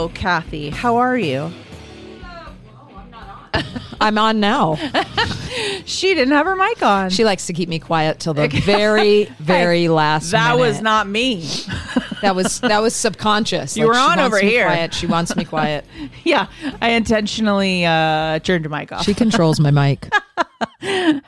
Hello, Kathy. How are you? I'm on now. She didn't have her mic on. She likes to keep me quiet till the very, very last. that was not me. That was that was subconscious. You were she on over here. Quiet. She wants me quiet. yeah, I intentionally uh, turned your mic off. She controls my mic.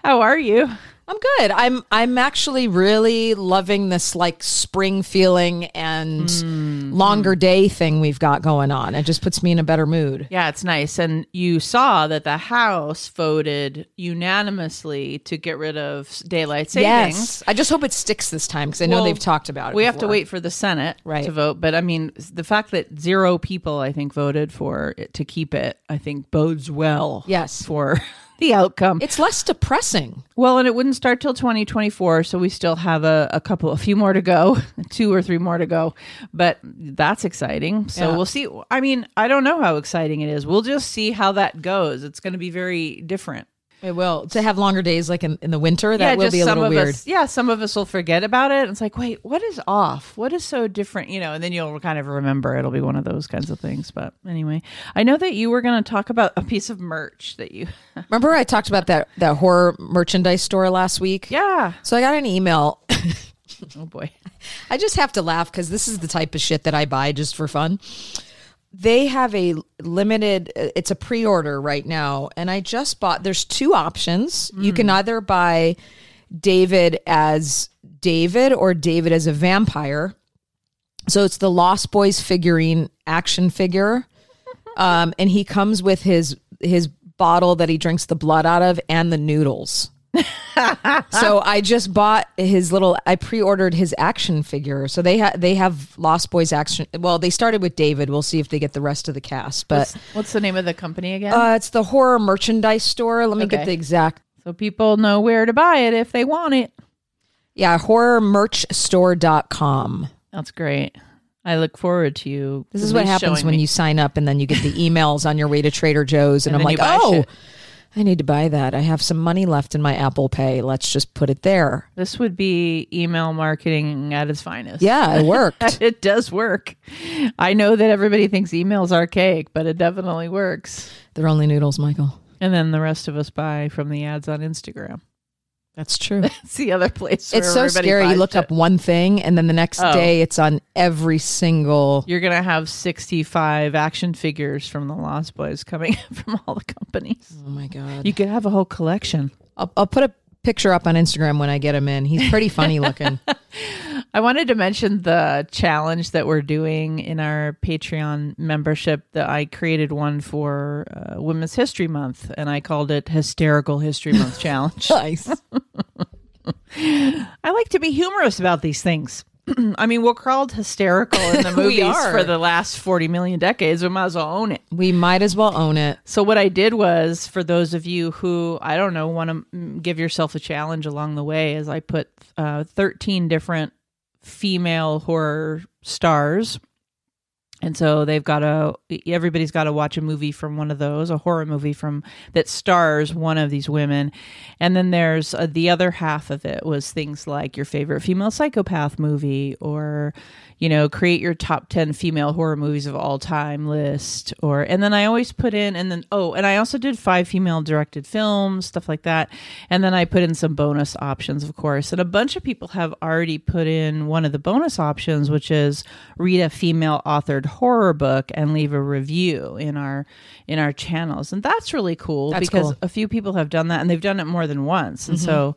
How are you? I'm good. I'm I'm actually really loving this like spring feeling and Mm-hmm. longer day thing we've got going on. It just puts me in a better mood. Yeah, it's nice. And you saw that the House voted unanimously to get rid of daylight savings. Yes. I just hope it sticks this time because I know Well, they've talked about it. We have to wait for the Senate Right. to vote, but I mean, the fact that zero people, I think, voted for it to keep it, I think bodes well. Yes. for the outcome. It's less depressing. well, and it wouldn't start till 2024, so we still have a, a couple, a few more to go, two or three more to go. But that's exciting. So Yeah. we'll see. I mean, I don't know how exciting it is. We'll just see how that goes. It's going to be very different. It will to have longer days like in, in the winter. That will be a little weird. Us, yeah, some of us will forget about it. It's like, wait, what is off? What is so different? You know, and then you'll kind of remember. It'll be one of those kinds of things. But anyway, I know that you were going to talk about a piece of merch that you. Remember I talked about that that horror merchandise store last week? yeah. So I got an email. Oh boy. I just have to laugh because this is the type of shit that I buy just for fun. They have a limited, it's a pre order right now. And I just bought, there's two options. You can either buy David as David or David as a vampire. So it's the Lost Boys figurine action figure. Um, and he comes with his his bottle that he drinks the blood out of and the noodles. So I just bought his little. I pre-ordered his action figure. So they have they have Lost Boys action. Well, they started with David. We'll see if they get the rest of the cast. But What's, what's the name of the company again? uh, it's the horror merchandise store. Let me Okay. get the exact. so people know where to buy it if they want it. Yeah, horrormerchstore.com. That's great. I look forward to you. This is what happens when me. you sign up and then you get the emails on your way to Trader Joe's and, And I'm like, "Oh, shit. I need to buy that. I have some money left in my Apple Pay. Let's just put it there." This would be email marketing at its finest. Yeah, it worked. it does work. I know that everybody thinks email's archaic, but it definitely works. They're only noodles, Michael. And then the rest of us buy from the ads on Instagram. That's true. It's the other place. It's so scary. You look shit. up one thing and then the next Oh. day it's on every single. You're gonna have 65 action figures from the Lost Boys coming from all the companies. Oh my god! You could have a whole collection. I'll, I'll put a picture up on Instagram when I get him in. He's pretty funny looking. I wanted to mention the challenge that we're doing in our Patreon membership. That I created one for uh, Women's History Month, and I called it Hysterical History Month Challenge. nice. I like to be humorous about these things. I mean, we're called hysterical in the movies for the last 40 million decades. We might as well own it. We might as well own it. So, what I did was for those of you who, I don't know, want to give yourself a challenge along the way, is I put uh, 13 different female horror stars. And so they've got to everybody's got to watch a movie from one of those, a horror movie from that stars one of these women. And then there's uh, the other half of it was things like your favorite female psychopath movie or you know, create your top 10 female horror movies of all time list or and then I always put in and then oh, and I also did five female directed films, stuff like that. And then I put in some bonus options, of course. And a bunch of people have already put in one of the bonus options, which is read a female authored horror book and leave a review in our in our channels. And that's really cool That's because cool. a few people have done that and they've done it more than once. And mm-hmm. so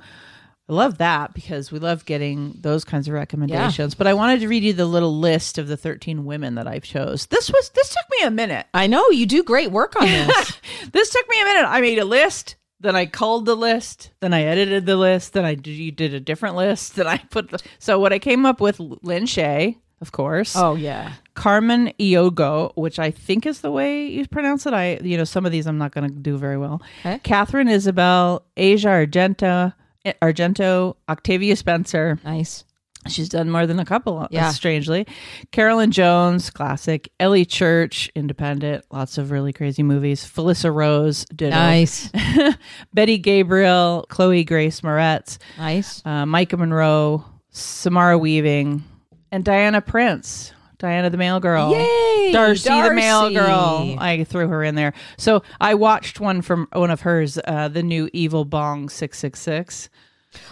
I love that because we love getting those kinds of recommendations. But I wanted to read you the little list of the 13 women that I've chose. This was this took me a minute. I know you do great work on this. This took me a minute. I made a list, then I culled the list, then I edited the list, then I did, you did a different list, then I put the So what I came up with Lin Shaye, of course. oh yeah. Carmen Ejogo, which I think is the way you pronounce it. I, you know, some of these I'm not going to do very well. Okay. Katharine Isabelle, Asia Argento, Argento, Octavia Spencer. Nice. She's done more than a couple, Yeah. yeah. strangely. Carolyn Jones, classic. Ellie Church, independent. Lots of really crazy movies. Felissa Rose, ditto. Nice. Betty Gabriel, Chloe Grace Moretz, Nice. uh, Maika Monroe, Samara Weaving, and Diana Prince. Diana the Mail Girl. Yay, Darcy, the Mail Girl. I threw her in there. So I watched one from one of hers, uh, the new Evil Bong 666.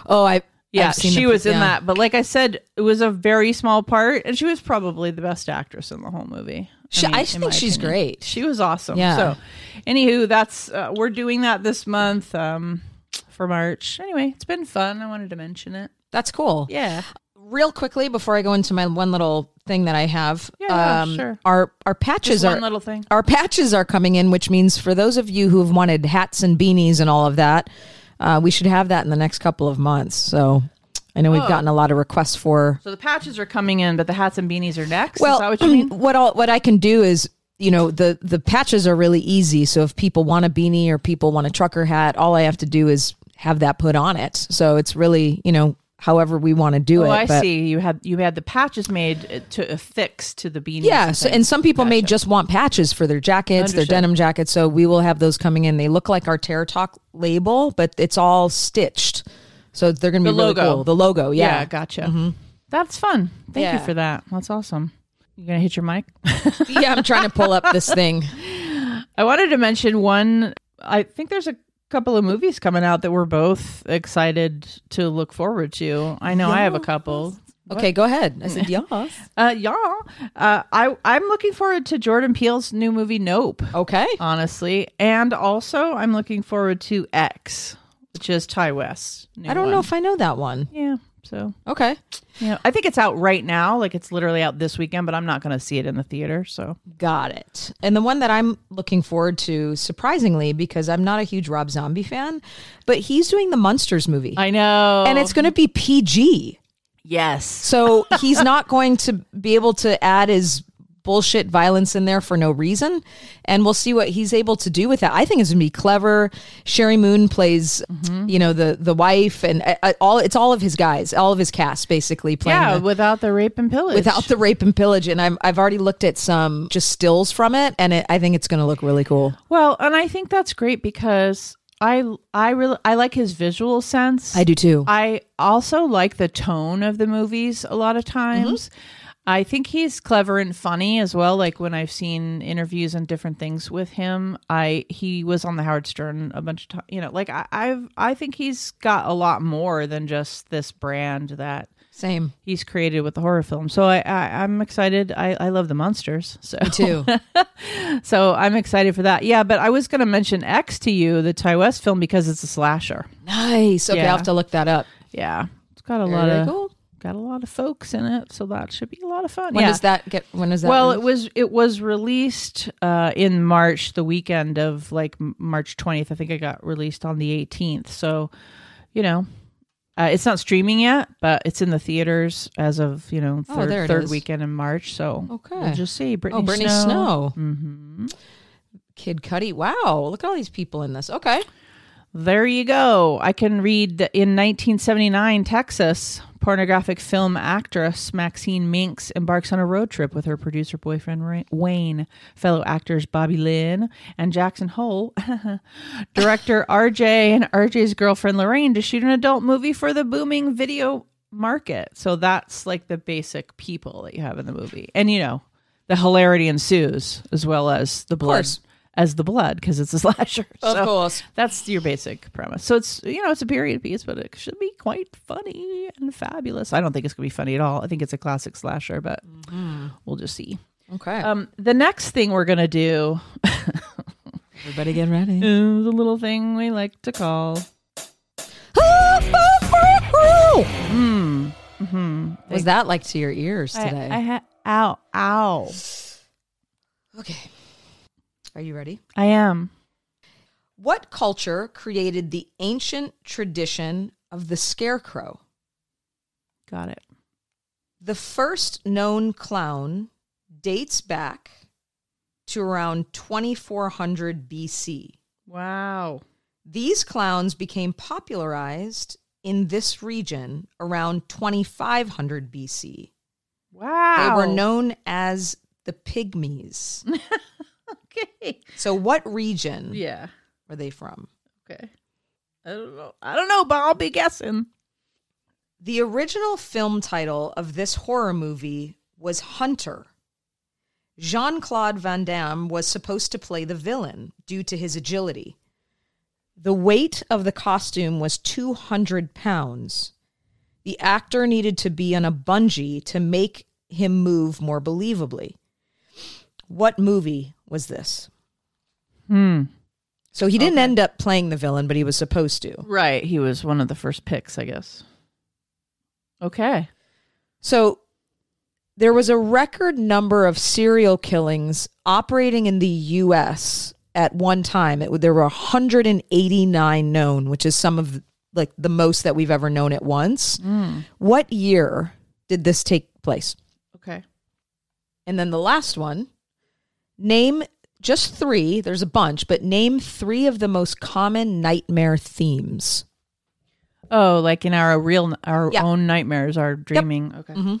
Oh, I Yeah, she the- was in yeah. that. But like I said, it was a very small part, and she was probably the best actress in the whole movie. She- mean, I think she's opinion. great. She was awesome. Yeah. So, anywho, that's uh, we're doing that this month um, for March. Anyway, it's been fun. I wanted to mention it. That's cool. Yeah. Real quickly before I go into my one little thing that I have, um, Yeah, sure. our our patches Just are little thing. our patches are coming in, which means for those of you who have wanted hats and beanies and all of that, uh, we should have that in the next couple of months. So I know we've Oh. gotten a lot of requests for. So the patches are coming in, but the hats and beanies are next. Well, Is that what you mean? what all, what I can do is. You know the the patches are really easy. So if people want a beanie or people want a trucker hat, all I have to do is have that put on it. So it's really you know however we want to do it. Oh, it. I but- see. You had you had the patches made uh, to affix to the beanies. Yeah, and so, and some people may just want patches for their jackets, their denim jackets. So we will have those coming in. They look like our Terror Talk label, but it's all stitched. So they're going to be The really logo. cool. The logo, yeah, yeah. Mm-hmm. gotcha. That's fun. Thank Yeah. you for that. That's awesome. You gonna hit your mic? Yeah, I'm trying to pull up this thing. I wanted to mention one. I think there's a couple of movies coming out that we're both excited to look forward to. I know I have a couple. Okay, go ahead. I said, yes. Uh, yeah. Uh, I I'm looking forward to Jordan Peele's new movie Nope. Okay. Honestly, and also I'm looking forward to X, which is Ti West. I don't know if I know that one. Yeah. So Okay. yeah, I think it's out right now. Like it's literally out this weekend, but I'm not going to see it in the theater. So Got it. And the one that I'm looking forward to, surprisingly, because I'm not a huge Rob Zombie fan, but he's doing the Munsters movie. I know, and it's going to be PG. yes. So he's not going to be able to add his bullshit violence in there for no reason. And we'll see what he's able to do with that. I think it's going to be clever. Sheri Moon plays, Mm-hmm. you know, the the wife and uh, uh, all it's all of his guys, all of his cast basically playing Yeah, the- without the rape and pillage. without the rape and pillage. And I'm, I've already looked at some just stills from it and it, I think it's going to look really cool. Well, and I think that's great because I I really I like his visual sense. I do too. I also like the tone of the movies a lot of times. I think he's clever and funny as well. Like when I've seen interviews and different things with him, I he was on the Howard Stern a bunch of times. You know, like I, I've I think he's got a lot more than just this brand that Same. he's created with the horror film. So I, I I'm excited. I I love the Munsters. So Too. so I'm excited for that. Yeah, but I was going to mention X to you, the Ti West film, because it's a slasher. nice. Okay. Yeah. I'll have to look that up. Yeah, it's got a Very lot of cool. Got a lot of folks in it, so that should be a lot of fun. When yeah. does that get, when is that? well, it was it was released uh, in March, the weekend of like March 20th. I think it got released on the 18th. So, you know, uh, it's not streaming yet, but it's in the theaters as of you know Oh, third, it third weekend in March. So Okay. we'll just see. Brittany oh, Brittany Snow. Snow. Mm-hmm. Kid Cudi. Wow. Look at all these people in this. Okay. There you go. I can read in 1979, Texas, pornographic film actress Maxine Minx embarks on a road trip with her producer boyfriend Wayne, fellow actors Bobby Lynn and Jackson Hole, director RJ, and RJ's girlfriend Lorraine to shoot an adult movie for the booming video market. So that's like the basic people that you have in the movie. And you know, the hilarity ensues as well as the blood. course. As the blood, because it's a slasher. Of So- course. that's your basic premise. So it's you know it's a period piece, but it should be quite funny and fabulous. I don't think it's gonna be funny at all. I think it's a classic slasher, but mm-hmm. we'll just see. Okay. Um, the next thing we're gonna do Everybody get ready. is a little thing we like to call hmm. Hmm. Was that like to your ears I, today? I ha- ow ow. okay. Are you ready? I am. What culture created the ancient tradition of the scarecrow? Got it. The first known clown dates back to around 2400 BC. Wow. These clowns became popularized in this region around 2500 BC. Wow. They were known as the Pygmies. Okay. so, what region Yeah. were they from? Okay. I don't know. I don't know, but I'll be guessing. The original film title of this horror movie was Hunter, Jean Claude Van Damme was supposed to play the villain due to his agility. The weight of the costume was 200 pounds. The actor needed to be on a bungee to make him move more believably. What movie was this? Hmm. So he didn't end up playing the villain, but he was supposed to. Right. He was one of the first picks, I guess. Okay. So there was a record number of serial killings operating in the US at one time. It, there were 189 known, which is some of like the most that we've ever known at once. What year did this take place? Okay. And then the last one, name just three, there's a bunch, but name three of the most common nightmare themes. Oh, like in our real, our Yeah. own nightmares, our dreaming. Okay. Mhm.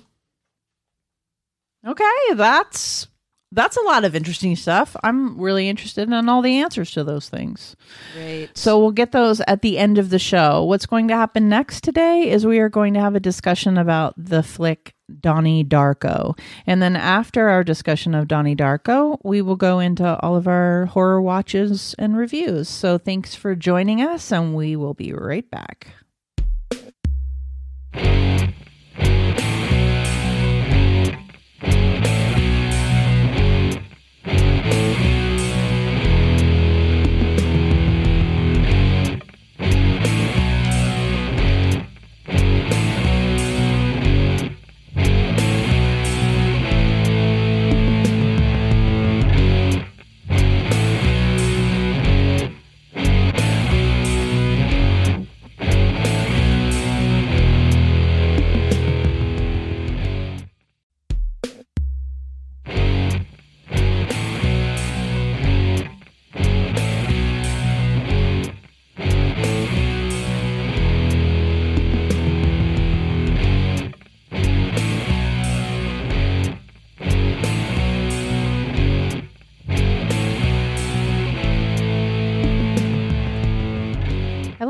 Okay. That's that's a lot of interesting stuff. I'm really interested in all the answers to those things. Great. So we'll get those at the end of the show. What's going to happen next today is we are going to have a discussion about the flick Donnie Darko. And then after our discussion of Donnie Darko, we will go into all of our horror watches and reviews. So thanks for joining us, and we will be right back.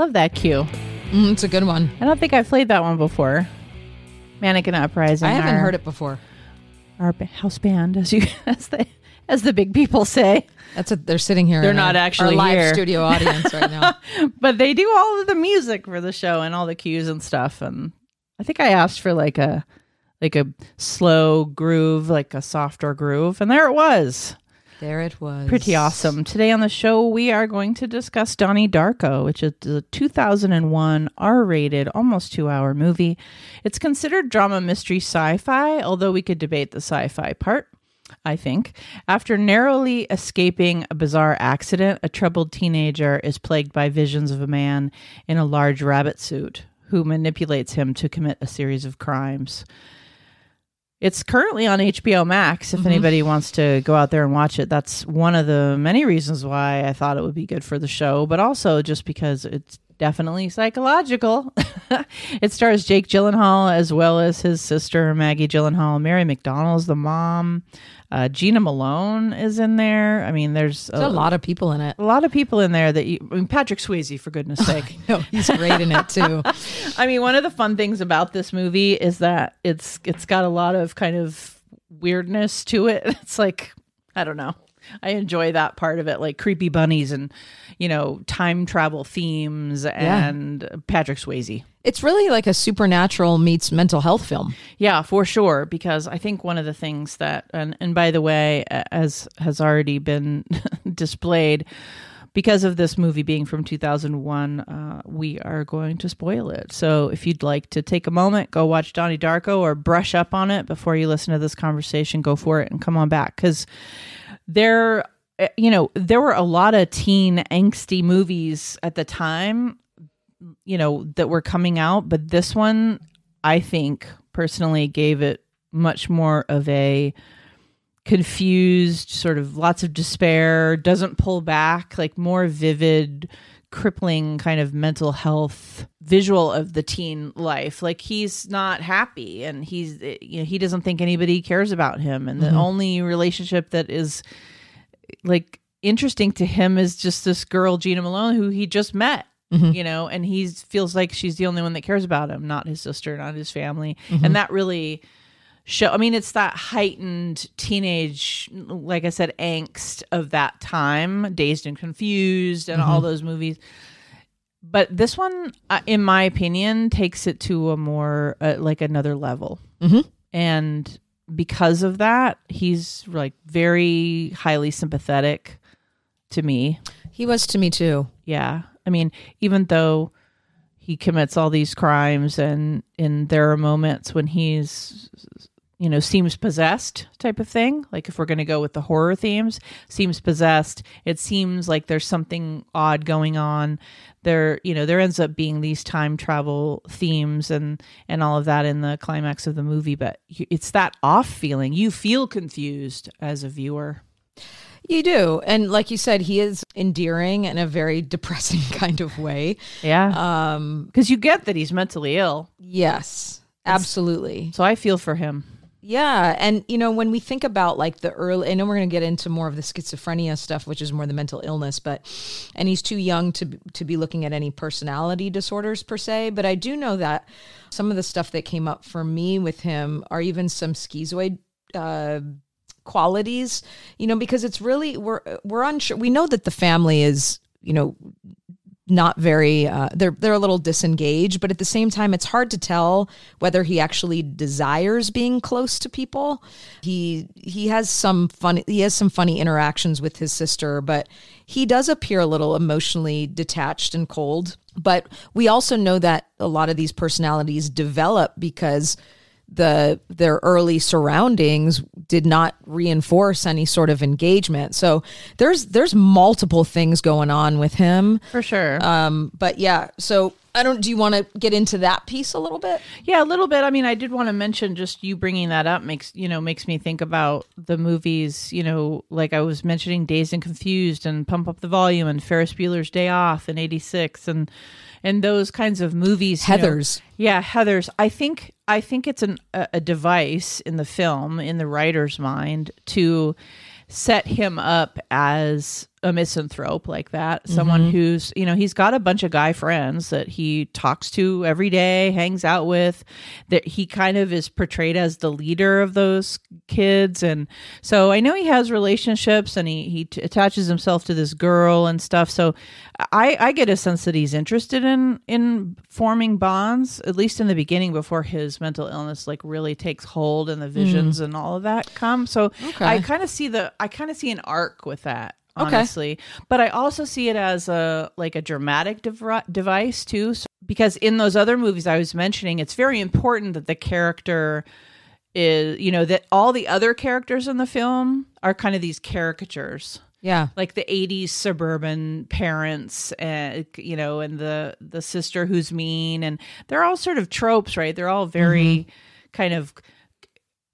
Love that cue. Mm, it's a good one. I don't think I've played that one before. Mannequin Uprising. I haven't our- heard it before. Our house band, as you as the as the big people say. That's a, they're sitting here. They're not our- actually our live here. studio audience right now. but they do all of the music for the show and all the cues and stuff and i think i asked for like a like a slow groove like a softer groove and there it was There it was. pretty awesome today on the show we are going to discuss donnie darko which is a 2001 r-rated almost two hour movie it's considered drama mystery sci-fi although we could debate the sci-fi part I think. After narrowly escaping a bizarre accident, a troubled teenager is plagued by visions of a man in a large rabbit suit who manipulates him to commit a series of crimes. It's currently on HBO Max if mm-hmm. anybody wants to go out there and watch it. That's one of the many reasons why I thought it would be good for the show, but also just because it's definitely psychological. it stars Jake Gyllenhaal as well as his sister Maggie Gyllenhaal. Mary McDonnell's the mom. Uh, Jena Malone is in there. I mean, there's There's a lot of people in it. a lot of people in there that you. I mean, Patrick Swayze, for goodness sake. No, he's great in it too. I mean, one of the fun things about this movie is that it's it's got a lot of kind of weirdness to it. It's like I don't know. I enjoy that part of it, like creepy bunnies and you know time travel themes and Patrick Swayze. It's really like a supernatural meets mental health film. Yeah, for sure. Because I think one of the things that, and, and by the way, as has already been displayed, because of this movie being from 2001, uh, we are going to spoil it. So if you'd like to take a moment, go watch Donnie Darko or brush up on it before you listen to this conversation, go for it and come on back. Because there, eh, you know, there were a lot of teen angsty movies at the time you know that were coming out but this one i think personally gave it much more of a confused sort of lots of despair doesn't pull back like more vivid crippling kind of mental health visual of the teen life. Like he's not happy and he's you know he doesn't think anybody cares about him. And the mm-hmm. only relationship that is like interesting to him is just this girl Jena Malone who he just met mm-hmm. you know and he feels like she's the only one that cares about him not his sister not his family. Mm-hmm. And that really show i mean it's that heightened teenage like i said angst of that time dazed and confused and all those movies. But this one uh, in my opinion takes it to a more uh, like another level. Mhm. and because of that he's like very highly sympathetic to me. He was to me too. yeah. I mean even though he commits all these crimes and and there are moments when he's you know seems possessed type of thing. Like if we're going to go with the horror themes seems possessed. It seems like there's something odd going on. There you know there ends up being these time travel themes and and all of that in the climax of the movie but it's that off feeling. You feel confused as a viewer. You do. And like you said, he is endearing in a very depressing kind of way. yeah. Um, because you get that he's mentally ill. Yes, absolutely. so i feel for him Yeah. And, you know, when we think about like the early, I know we're going to get into more of the schizophrenia stuff, which is more the mental illness, but, and he's too young to, to be looking at any personality disorders per se. But I do know that some of the stuff that came up for me with him are even some schizoid, uh, qualities you know because it's really we're we're unsure we know that the family is you know not very uh, they're they're a little disengaged but at the same time it's hard to tell whether he actually desires being close to people. He he has some funny he has some funny interactions with his sister but he does appear a little emotionally detached and cold. But we also know that a lot of these personalities develop because the their early surroundings did not reinforce any sort of engagement so there's there's multiple things going on with him for sure um but yeah so i don't do you want to get into that piece a little bit Yeah, a little bit. I mean, I did want to mention just you bringing that up makes you know makes me think about the movies. You know, like I was mentioning, Dazed and Confused, and Pump Up the Volume, and Ferris Bueller's Day Off in '86, and and those kinds of movies. you know- Heathers. yeah, Heather's. I think I think it's an a, a device in the film in the writer's mind to set him up as a misanthrope like that. Mm-hmm. Someone who's you know he's got a bunch of guy friends that he talks to every day hangs out with that he kind of is portrayed as the leader of those kids. And so i know he has relationships and he he t- attaches himself to this girl and stuff. So i i get a sense that he's interested in in forming bonds at least in the beginning before his mental illness like really takes hold and the mm. visions and all of that come. So Okay. i kind of see the i kind of see an arc with that Okay. honestly. But i also see it as a like a dramatic dev- device too. So, because in those other movies i was mentioning it's very important that the character is you know that all the other characters in the film are kind of these caricatures. Yeah. Like the 80s suburban parents eh, and you know and the the sister who's mean and they're all sort of tropes right? They're all very mm-hmm. kind of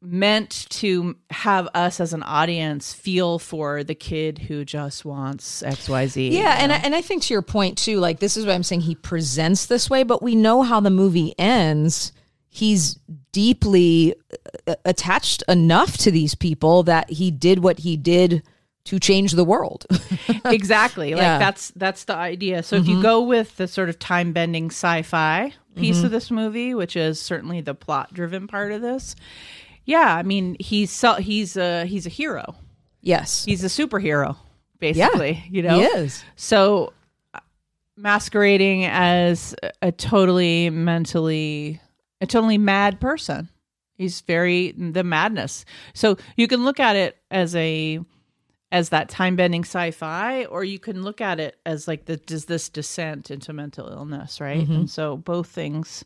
meant to have us as an audience feel for the kid who just wants xyz Yeah, and I, and I think to your point too, like this is what I'm saying. He presents this way, but we know how the movie ends. He's deeply uh, attached enough to these people that he did what he did to change the world. exactly like Yeah. Mm-hmm. that's that's the idea so if you go with the sort of time bending sci-fi piece of this movie which is certainly the plot driven part of this yeah i mean he's so, he's a he's a hero. Yes, he's a superhero basically you know? he is. so uh, masquerading as a- totally mentally a totally mad person. He's very the madness. So you can look at it as a as that time bending sci-fi or you can look at it as like the does this descent into mental illness right? And so both things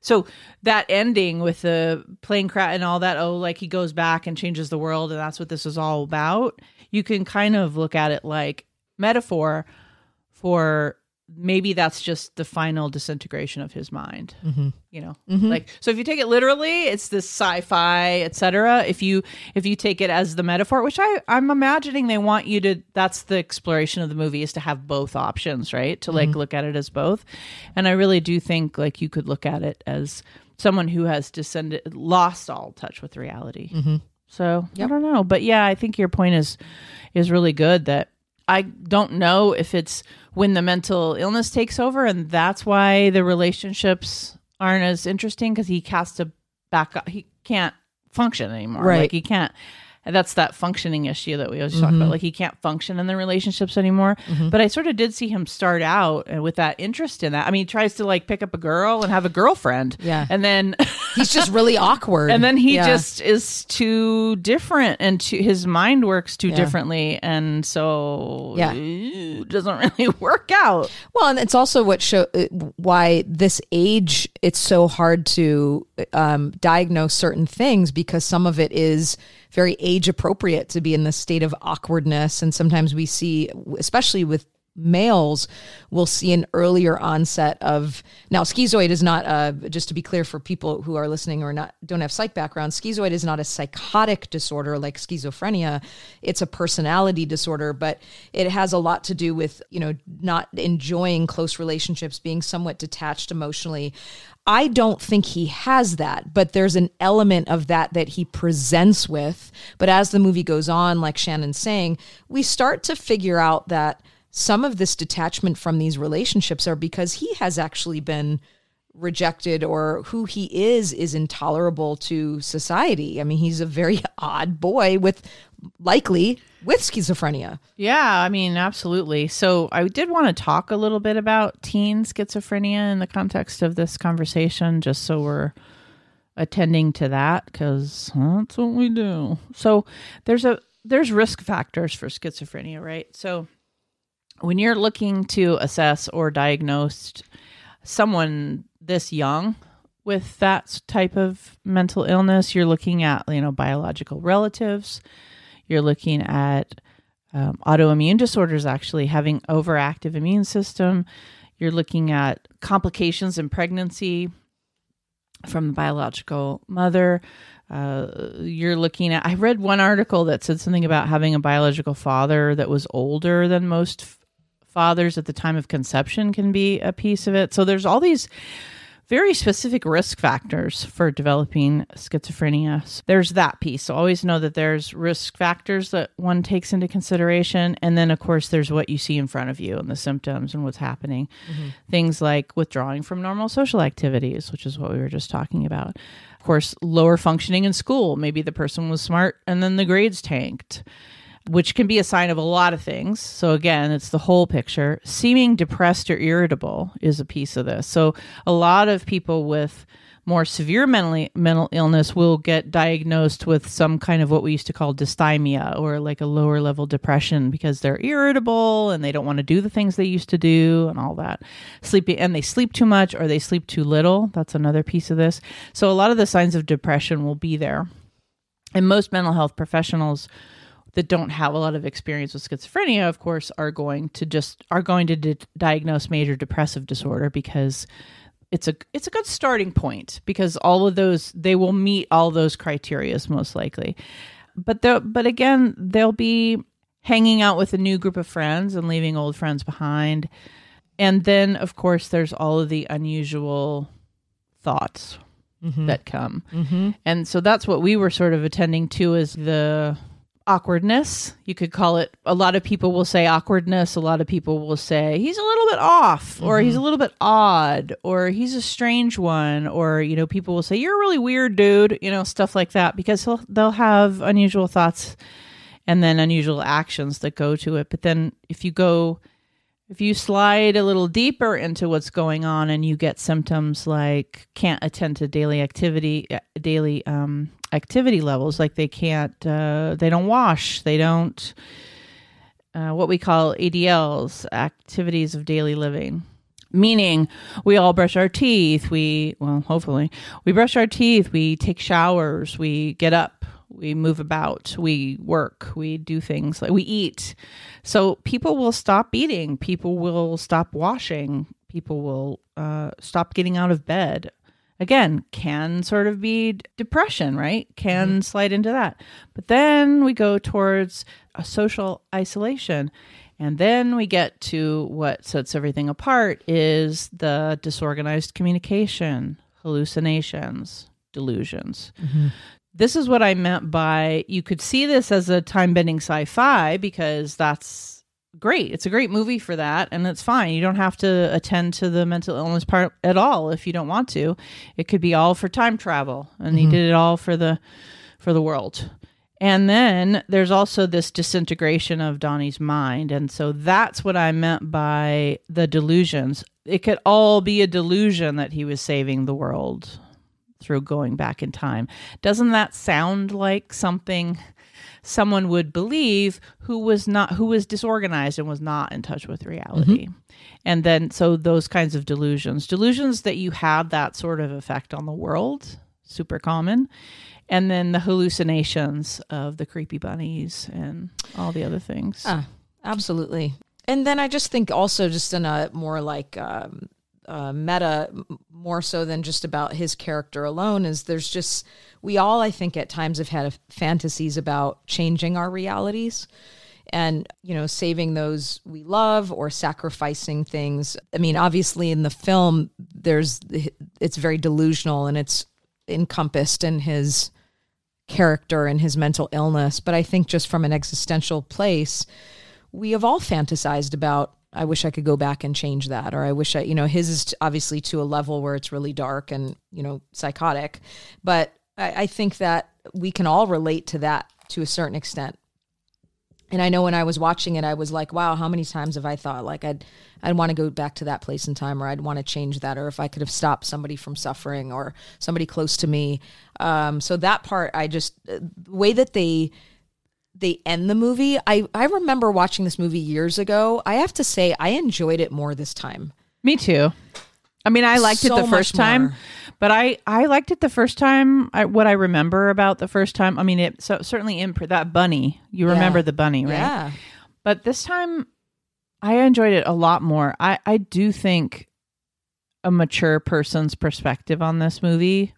so that ending with the plane crash and all that oh like he goes back and changes the world and that's what this is all about. You can kind of look at it like metaphor for maybe that's just the final disintegration of his mind mm-hmm. you know? Mm-hmm. Like so if you take it literally it's this sci-fi etc if you if you take it as the metaphor which i i'm imagining they want you to that's the exploration of the movie is to have both options right? To like mm-hmm. look at it as both. And i really do think like you could look at it as someone who has descended lost all touch with reality. So i don't know. But yeah i think your point is is really good that I don't know if it's when the mental illness takes over and that's why the relationships aren't as interesting because he has to back up. He can't function anymore. Right. Like he can't. That's that functioning issue that we always talk about. Like he can't function in the relationships anymore. But I sort of did see him start out uh, with that interest in that. I mean, he tries to like pick up a girl and have a girlfriend. Yeah. And then He's just really awkward. and then he Yeah. just is too different and too, his mind works too Yeah. differently and so Yeah. it doesn't really work out Well, and it's also what show uh, why this age it's so hard to um, diagnose certain things because some of it is very age appropriate to be in this state of awkwardness, and sometimes we see, especially with males we'll see an earlier onset of now schizoid is not just to be clear for people who are listening or not don't have psych background schizoid is not a psychotic disorder like schizophrenia. It's a personality disorder but it has a lot to do with you know not enjoying close relationships being somewhat detached emotionally I don't think he has that, but there's an element of that that he presents with. But as the movie goes on, like Shannon's saying, we start to figure out that some of this detachment from these relationships are because he has actually been rejected or who he is is intolerable to society. I mean, he's a very odd boy with likely with schizophrenia. yeah i mean absolutely so i did want to talk a little bit about teen schizophrenia in the context of this conversation just so we're attending to that because that's what we do so there's a there's risk factors for schizophrenia right so when you're looking to assess or diagnose someone this young with that type of mental illness, you're looking at you know biological relatives. You're looking at um, autoimmune disorders, actually having overactive immune system. You're looking at complications in pregnancy from the biological mother. Uh, you're looking at. I read one article that said something about having a biological father that was older than most f- fathers at the time of conception can be a piece of it. So there's all these very specific risk factors for developing schizophrenia. There's that piece. So always know that there's risk factors that one takes into consideration. And then, of course, there's what you see in front of you and the symptoms and what's happening. Mm-hmm. Things like withdrawing from normal social activities, which is what we were just talking about. Of course, lower functioning in school. Maybe the person was smart and then the grades tanked which can be a sign of a lot of things. So, again, it's the whole picture. Seeming depressed or irritable is a piece of this. So, a lot of people with more severe mentally, mental illness will get diagnosed with some kind of what we used to call dysthymia or like a lower level depression because they're irritable and they don't want to do the things they used to do and all that. Sleepy and they sleep too much or they sleep too little. That's another piece of this. So, a lot of the signs of depression will be there. And most mental health professionals that don't have a lot of experience with schizophrenia of course are going to just are going to di- diagnose major depressive disorder because it's a it's a good starting point because all of those they will meet all those criterias most likely. But the but again they'll be hanging out with a new group of friends and leaving old friends behind. And then of course there's all of the unusual thoughts mm-hmm. that come. Mm-hmm. And so that's what we were sort of attending to is the awkwardness. You could call it, a lot of people will say awkwardness. A lot of people will say he's a little bit off or he's a little bit odd or he's a strange one. Or, you know, people will say, you're a really weird dude, you know, stuff like that because he'll, they'll have unusual thoughts and then unusual actions that go to it. But then if you go, if you slide a little deeper into what's going on and you get symptoms like can't attend to daily activity uh, daily um, activity levels. Like they can't uh, they don't wash. They don't uh, what we call adls activities of daily living. Meaning we all brush our teeth. We well hopefully we brush our teeth. We take showers. We get up. We move about. We work. We do things. Like we eat. So people will stop eating. People will stop washing. People will uh, stop getting out of bed again can sort of be depression right? Can mm-hmm. slide into that. But then we go towards a social isolation. And then we get to what sets everything apart is the disorganized communication hallucinations delusions. Mm-hmm. This is what I meant by you could see this as a time bending sci fi because that's great. It's a great movie for that, and it's fine. You don't have to attend to the mental illness part at all if you don't want to. It could be all for time travel, and he mm-hmm. did it all for the for the world. And then there's also this disintegration of Donnie's mind. And so that's what I meant by the delusions. It could all be a delusion that he was saving the world through going back in time. Doesn't that sound like something someone would believe who was not who was disorganized and was not in touch with reality? Mm-hmm. And then so those kinds of delusions, delusions that you have that sort of effect on the world, super common and then the hallucinations of the creepy bunnies and all the other things. Uh, absolutely. And then I just think also just in a more like um, uh, meta, more so than just about his character alone, is there's just we all I think at times have had fantasies about changing our realities and you know saving those we love or sacrificing things. I mean obviously in the film there's it's very delusional and it's encompassed in his character and his mental illness, but I think just from an existential place, we have all fantasized about I wish I could go back and change that or I wish I you know his is obviously to a level where it's really dark and you know psychotic, but I, I think that we can all relate to that to a certain extent and I know when I was watching it, I was like, wow, how many times have I thought like I'd I'd want to go back to that place in time, or I'd want to change that, or if I could have stopped somebody from suffering, or somebody close to me. Um, so that part, I just the way that they they end the movie. I I remember watching this movie years ago. I have to say, I enjoyed it more this time. Me too. I mean, I liked so it the first time, but I I liked it the first time. I, what I remember about the first time, I mean, it so certainly that bunny. You remember yeah. the bunny, right? Yeah. But this time, I enjoyed it a lot more. I I do think a mature person's perspective on this movie,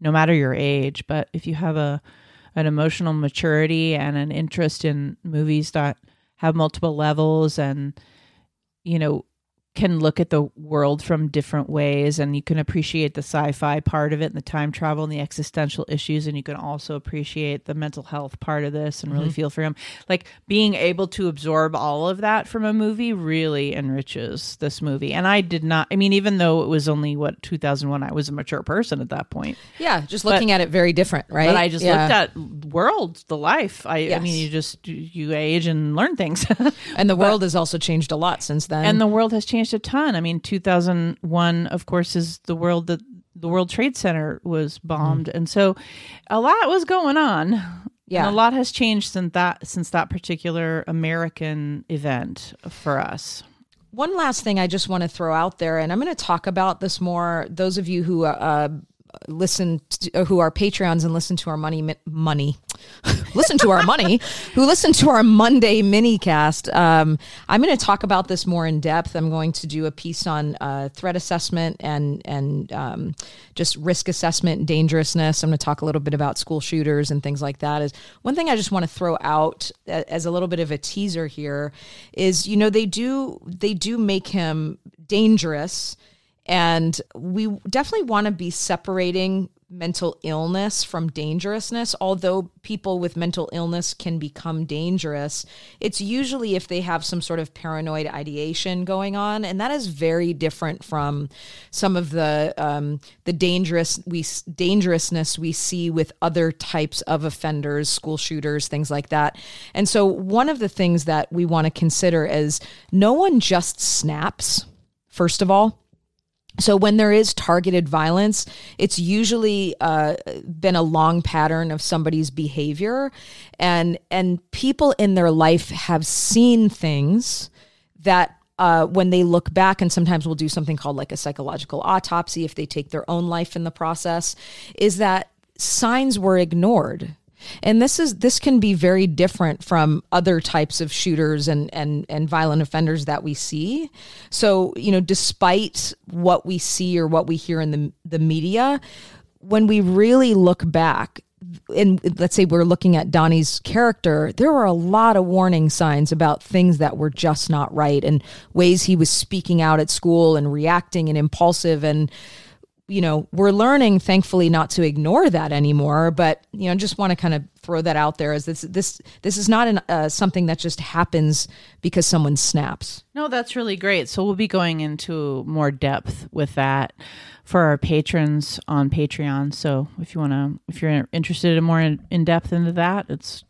no matter your age, but if you have a an emotional maturity and an interest in movies that have multiple levels and you know can look at the world from different ways and you can appreciate the sci-fi part of it and the time travel and the existential issues and you can also appreciate the mental health part of this and really mm-hmm. feel for him. Like being able to absorb all of that from a movie really enriches this movie. And i did not i mean even though it was only what 2001 i was a mature person at that point. Yeah just looking but, at it very different right? But i just yeah. looked at world the life. I, yes. I mean you just you age and learn things. And the world but, has also changed a lot since then. And the world has changed changed a ton. I mean, 2001, of course, is the world that the World Trade Center was bombed, mm. and so a lot was going on. Yeah, and a lot has changed since that since that particular American event for us. One last thing I just want to throw out there, and I'm going to talk about this more. Those of you who uh, listen to, uh, who are patreons and listen to our money money listen to our money who listen to our monday mini cast um, i'm going to talk about this more in depth. I'm going to do a piece on uh, threat assessment and and um, just risk assessment and dangerousness. I'm going to talk a little bit about school shooters and things like that. Is one thing i just want to throw out as a little bit of a teaser here is you know they do they do make him dangerous and we definitely want to be separating mental illness from dangerousness. Although people with mental illness can become dangerous, it's usually if they have some sort of paranoid ideation going on, and that is very different from some of the um, the dangerous we dangerousness we see with other types of offenders, school shooters, things like that. And so, one of the things that we want to consider is no one just snaps. First of all, so when there is targeted violence, it's usually uh, been a long pattern of somebody's behavior, and and people in their life have seen things that uh, when they look back, and sometimes we'll do something called like a psychological autopsy if they take their own life in the process, is that signs were ignored and this is this can be very different from other types of shooters and and and violent offenders that we see so you know despite what we see or what we hear in the the media when we really look back and let's say we're looking at Donnie's character, there were a lot of warning signs about things that were just not right and ways he was speaking out at school and reacting and impulsive. And you know, we're learning, thankfully, not to ignore that anymore. But you know, just want to kind of throw that out there as this this this is not an, uh, something that just happens because someone snaps. No, that's really great. So we'll be going into more depth with that for our patrons on Patreon. So if you want to, if you're interested in more in, in depth into that, it's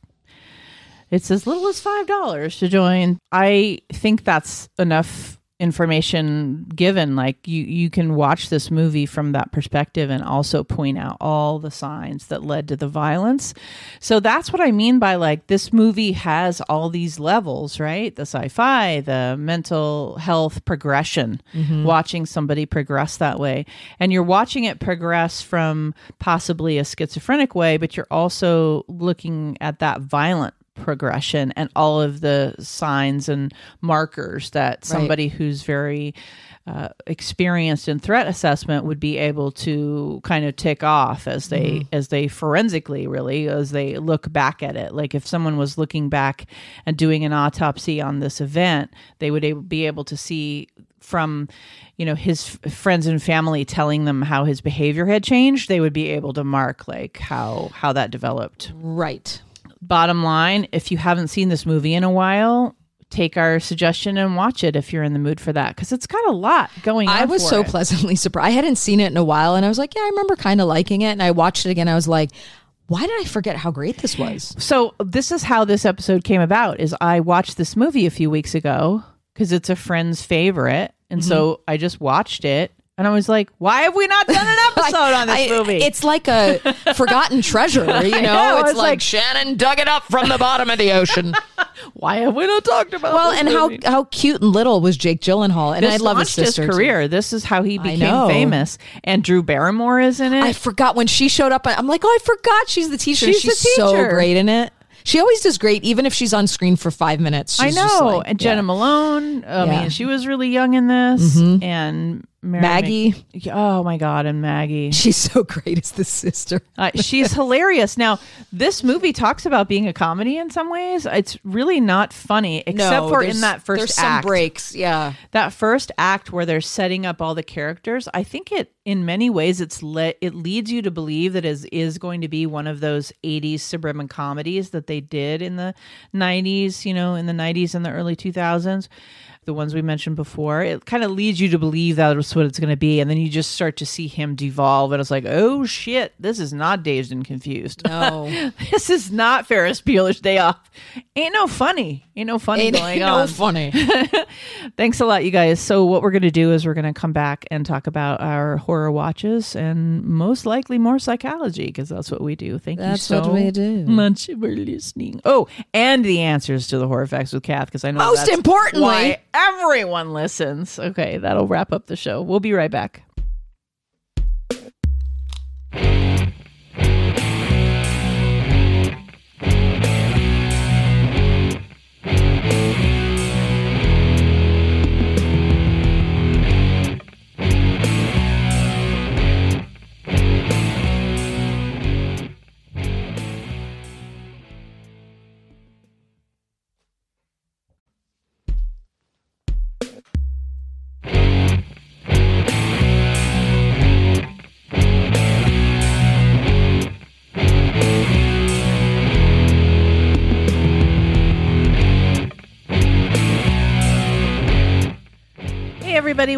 it's as little as five dollars to join. I think that's enough information given like you you can watch this movie from that perspective and also point out all the signs that led to the violence. So that's what i mean by like this movie has all these levels right? The sci-fi the mental health progression mm-hmm. watching somebody progress that way. And you're watching it progress from possibly a schizophrenic way but you're also looking at that violent progression and all of the signs and markers that somebody who's very uh, experienced in threat assessment would be able to kind of tick off as they as they forensically really as they look back at it. Like if someone was looking back and doing an autopsy on this event they would be able to see from you know his f- friends and family telling them how his behavior had changed they would be able to mark like how how that developed. Right. Bottom line, if you haven't seen this movie in a while, take our suggestion and watch it if you're in the mood for that because it's got a lot going on. I was so it. pleasantly surprised. I hadn't seen it in a while, and I was like, yeah, I remember kind of liking it. And I watched it again. I was like, why did I forget how great this was? So this is how this episode came about. Is I watched this movie a few weeks ago because it's a friend's favorite, and so Mm-hmm. I just watched it. And I was like, "Why have we not done an episode on this I- movie?" It's like a forgotten treasure, you know? know, it's, like, like- Shannon dug it up from the bottom of the ocean. Why have we not talked about? well, and how movie? how cute and little was Jake Gyllenhaal, and this I love his sister. too. career. This is how he became famous. And Drew Barrymore is in it. I forgot when she showed up. I'm like, oh, I forgot she's the teacher. She's She's, the so teacher. great in it. She always does great, even if she's on screen for five minutes. I know. like- and Jena yeah. Malone. I Yeah. Mm-hmm. mean, she was really young in this. And Mary Maggie. Mc- oh my God, and Maggie. She's so great as the sister. Uh, she's hilarious. Now, this movie talks about being a comedy in some ways. It's really not funny, except for in that first there's act. some breaks. Yeah, That first act where they're setting up all the characters. I think it, in many ways, it's le- it leads you to believe that is is going to be one of those '80s suburban comedies that they did in the '90s. You know, in the '90s and the early 2000s. The ones we mentioned before, it kind of leads you to believe that's what it's going to be, and then you just start to see him devolve, and it's like, oh shit, this is not dazed and confused. no, this is not Ferris Bueller's Day Off. Ain't no funny. Ain't no funny ain't, going no on. funny. Thanks a lot, you guys. So, what we're going to do is we're going to come back and talk about our horror watches and most likely more psychology because that's what we do. Thank That's you what so we do. much for listening. Oh, and the answers to the horror facts with Kath because I know Most importantly- everyone listens. Okay, that'll wrap up the show. We'll be right back.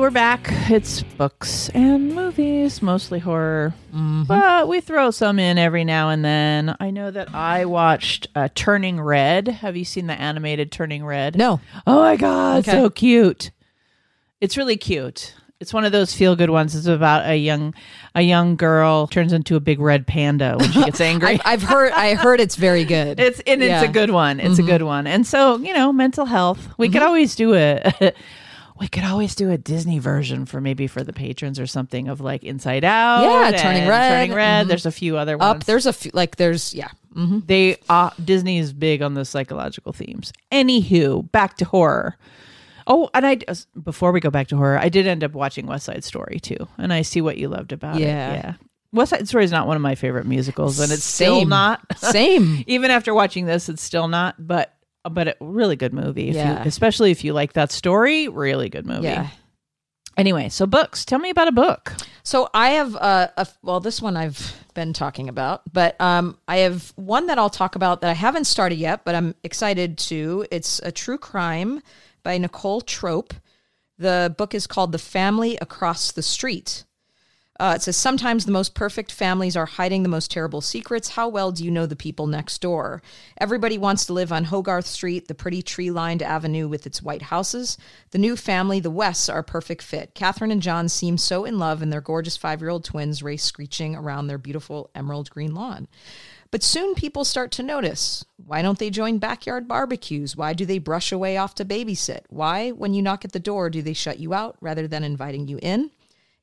We're back. It's books and movies, mostly horror, Mm-hmm. but we throw some in every now and then. I know that I watched uh, Turning Red. Have you seen the animated Turning Red? No, Oh my god, Okay. so cute. It's really cute. It's one of those feel good ones. It's about a young a young girl turns into a big red panda when she gets angry. I, I've heard. I heard it's very good. It's and it's Yeah. Mm-hmm. a good one. It's a good one. And so you know, mental health. We could always do a. We could always do a Disney version for maybe for the patrons or something of like Inside Out. Yeah, Turning Red. Turning Red. Mhm. There's a few other ones. up. There's a few. Like there's yeah. hmm they uh, Disney is big on the psychological themes. Anywho, back to horror. Oh, and I before we go back to horror, I did end up watching West Side Story too, and I see what you loved about Yeah. it. Yeah, West Side Story is not one of my favorite musicals, and it's still not. Same. Even after watching this, it's still not. But but a really good movie, if Yeah. you, especially if you like that story. Really good movie. Yeah. Anyway, so books. Tell me about a book. So I have a, a well, this one I've been talking about, but um, I have one that I'll talk about that I haven't started yet, but I'm excited to. It's a true crime by Nicole Trope. The book is called The Family Across the Street. Uh, it says sometimes the most perfect families are hiding the most terrible secrets. How well do you know the people next door? Everybody wants to live on Hogarth Street, the pretty tree lined avenue with its white houses. The new family, the Wests, are a perfect fit. Catherine and John seem so in love, and their gorgeous five year old twins race screeching around their beautiful emerald green lawn. But soon people start to notice. Why don't they join backyard barbecues? Why do they brush away off to babysit? Why, when you knock at the door, do they shut you out rather than inviting you in?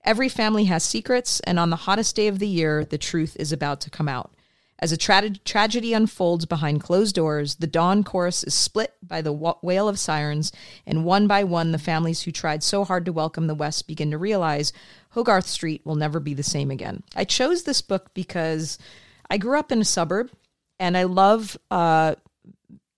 Every family has secrets, and on the hottest day of the year, the truth is about to come out. As a tra- tragedy unfolds behind closed doors, the dawn chorus is split by the wa- wail of sirens, and one by one, the families who tried so hard to welcome the West begin to realize Hogarth Street will never be the same again. I chose this book because I grew up in a suburb, and I love uh,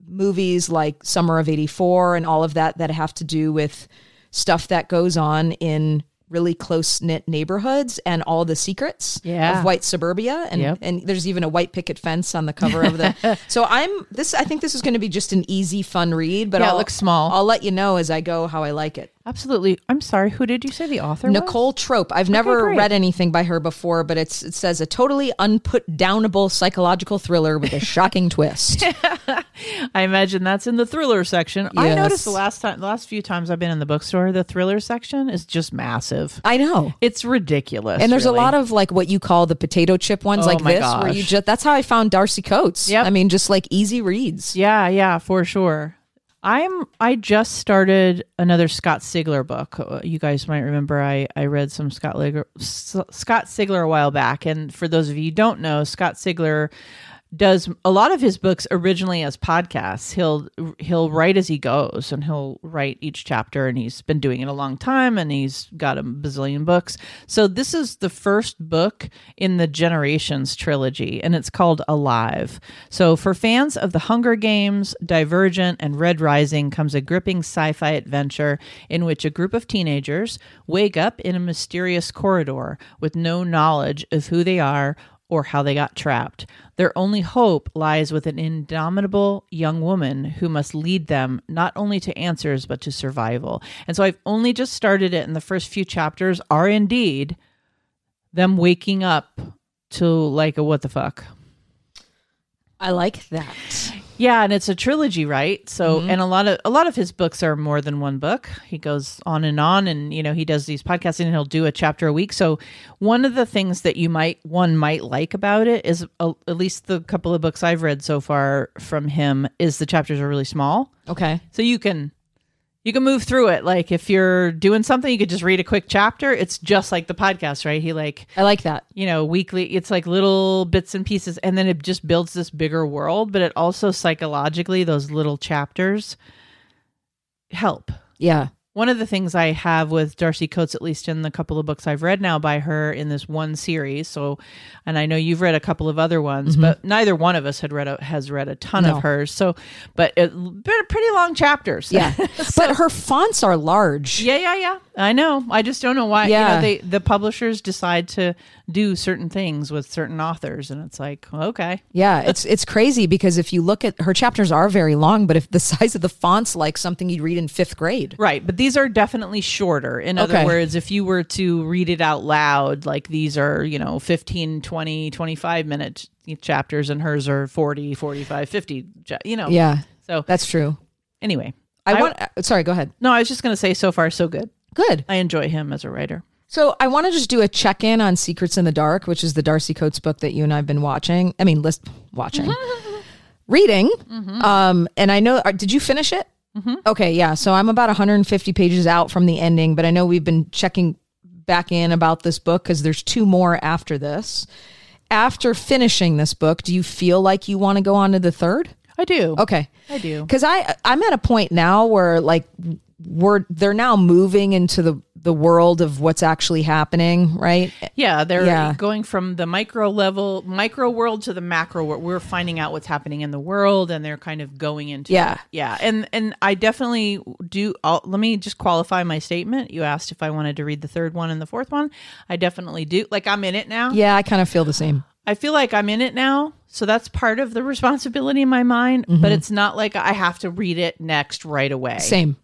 movies like Summer of 84 and all of that that have to do with stuff that goes on in really close knit neighborhoods and all the secrets Yeah. of white suburbia and Yep. and there's even a white picket fence on the cover of the so i'm this i think this is going to be just an easy fun read but Yeah, it I'll, looks small. i'll let you know as i go how i like it Absolutely. I'm sorry. Who did you say the author was? nicole trope i've never great. read anything by her before but it's it says a totally unput downable psychological thriller with a shocking twist I imagine that's in the thriller section. I noticed the last time, the last few times I've been in the bookstore, the thriller section is just massive. i know It's ridiculous. and there's really. a lot of like what you call the potato chip ones Oh like this where you just that's how i found darcy coates Yep. i mean just like easy reads Yeah, yeah, for sure. I'm I just started another Scott Sigler book. Uh, You guys might remember I I read some Scott Ligger, S- Scott Sigler a while back and for those of you who don't know, Scott Sigler does a lot of his books originally as podcasts. He'll he'll write as he goes and he'll write each chapter and he's been doing it a long time and he's got a bazillion books. So this is the first book in the Generations trilogy and it's called Alive. So for fans of the Hunger Games, Divergent and Red Rising comes a gripping sci-fi adventure in which a group of teenagers wake up in a mysterious corridor with no knowledge of who they are or how they got trapped. Their only hope lies with an indomitable young woman who must lead them not only to answers but to survival. And so I've only just started it, and the first few chapters are indeed them waking up to like a what the fuck. i like that Yeah, and it's a trilogy, right? So, and a lot of a lot of his books are more than one book. He goes on and on, and you know he does these podcasts, and he'll do a chapter a week. So, one of the things that you might one might like about it is uh, at least the couple of books I've read so far from him is the chapters are really small, okay so you can you can move through it. Like if you're doing something, you could just read a quick chapter. It's just like the podcast, right? He like i like that you know, weekly. It's like little bits and pieces, and then it just builds this bigger world. But it also psychologically, those little chapters help. yeah One of the things I have with Darcy Coates, at least in the couple of books I've read now by her in this one series, so, and I know you've read a couple of other ones, but neither one of us had read a, has read a ton Mm-hmm. No. of hers. So, but it, pretty long chapters. Yeah. but her fonts are large. Yeah, yeah, yeah. I know. I just don't know why. You Yeah. know, they the publishers decide to do certain things with certain authors, and it's like, okay, Yeah, it's it's crazy because if you look at her chapters are very long, but if the size of the font's like something you'd read in fifth grade. right. But these are definitely shorter. In other Okay. words, if you were to read it out loud, like these are, you know, 15, 20, 25 minute chapters, and hers are 40, 45, 50, you know. Yeah, So that's true. anyway, I, want. uh, Sorry, go ahead. No, I was just going to say, so far, so good. Good. I enjoy him as a writer. So I want to just do a check in on Secrets in the Dark, which is the Darcy Coates book that you and I've been watching. I mean, list watching, reading. Um, and I know. Did you finish it? Okay, yeah. So I'm about 150 pages out from the ending, but I know we've been checking back in about this book because there's two more after this. After finishing this book, do you feel like you want to go on to the third? I do. Okay. I do. Because I I'm at a point now where like we're they're now moving into the the world of what's actually happening, right? Yeah, they're Yeah. going from the micro level, micro world to the macro world. We're finding out what's happening in the world, and they're kind of going into Yeah. it. yeah. And and I definitely do. I'll, let me just qualify my statement. You asked if I wanted to read the third one and the fourth one. I definitely do. Like I'm in it now. Yeah, I kind of feel the same. I feel like I'm in it now. So that's part of the responsibility in my mind, Mm-hmm. but it's not like I have to read it next right away. Same.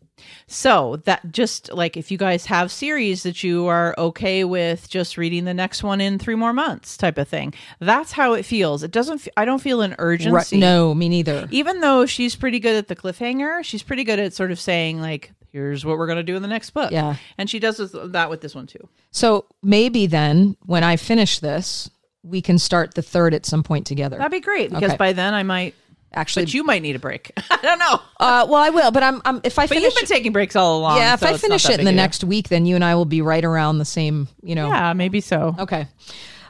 So that just like if you guys have series that you are okay with just reading the next one in three more months type of thing. That's how it feels. It doesn't, I don't feel an Right. urgency. No, me neither. Even though she's pretty good at the cliffhanger, she's pretty good at sort of saying like, here's what we're going to do in the next book. Yeah. And she does that with this one too. So maybe then, when I finish this, we can start the third at some point together. That'd be great because Okay. by then I might, Actually, but you might need a break. I don't know. uh, well, I will. But I'm, I'm if I But finish, you've been taking breaks all along. yeah, if so I finish it in the next week, then you and I will be right around the same. You know. Yeah, maybe so. Okay.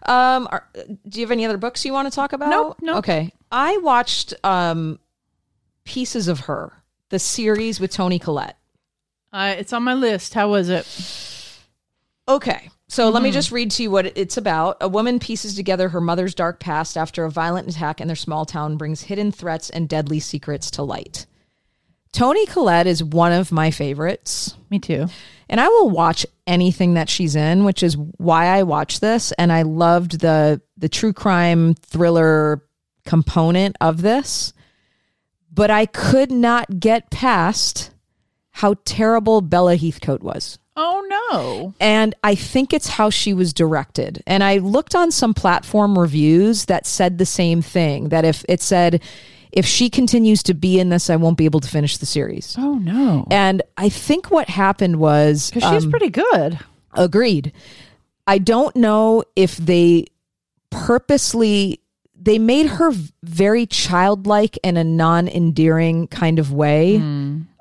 Um, are, do you have any other books you want to talk about? Nope, nope. Okay. I watched um, pieces of her, the series with Toni Collette. Uh, it's on my list. How was it? Okay. So let me Mm-hmm. just read to you what it's about. A woman pieces together her mother's dark past after a violent attack in their small town brings hidden threats and deadly secrets to light. Toni Collette is one of my favorites, Me too. and I will watch anything that she's in, which is why I watch this. And I loved the the true crime thriller component of this, but I could not get past how terrible Bella Heathcote was. Oh no. And I think it's how she was directed. And I looked on some platform reviews that said the same thing that if it said, if she continues to be in this, I won't be able to finish the series. Oh no. And I think what happened was Because she's um, pretty good. agreed. I don't know if they purposely they made her very childlike in a non-endearing kind of way,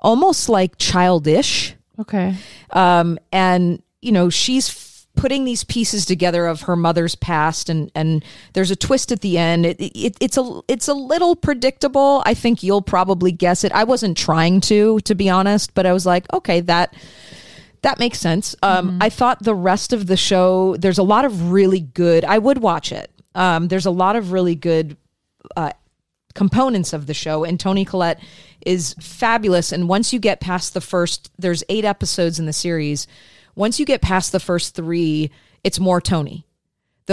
almost like childish. Okay. um, and you know she's f- putting these pieces together of her mother's past and and there's a twist at the end. It, it, it's a it's a little predictable. I think you'll probably guess it. I wasn't trying to to be honest but i was like okay that that makes sense. Um, i thought the rest of the show there's a lot of really good i would watch it. Um, there's a lot of really good components of the show and Toni Collette is fabulous. And once you get past the first there's 8 episodes in the series. Once you get past the first 3 it's more Toni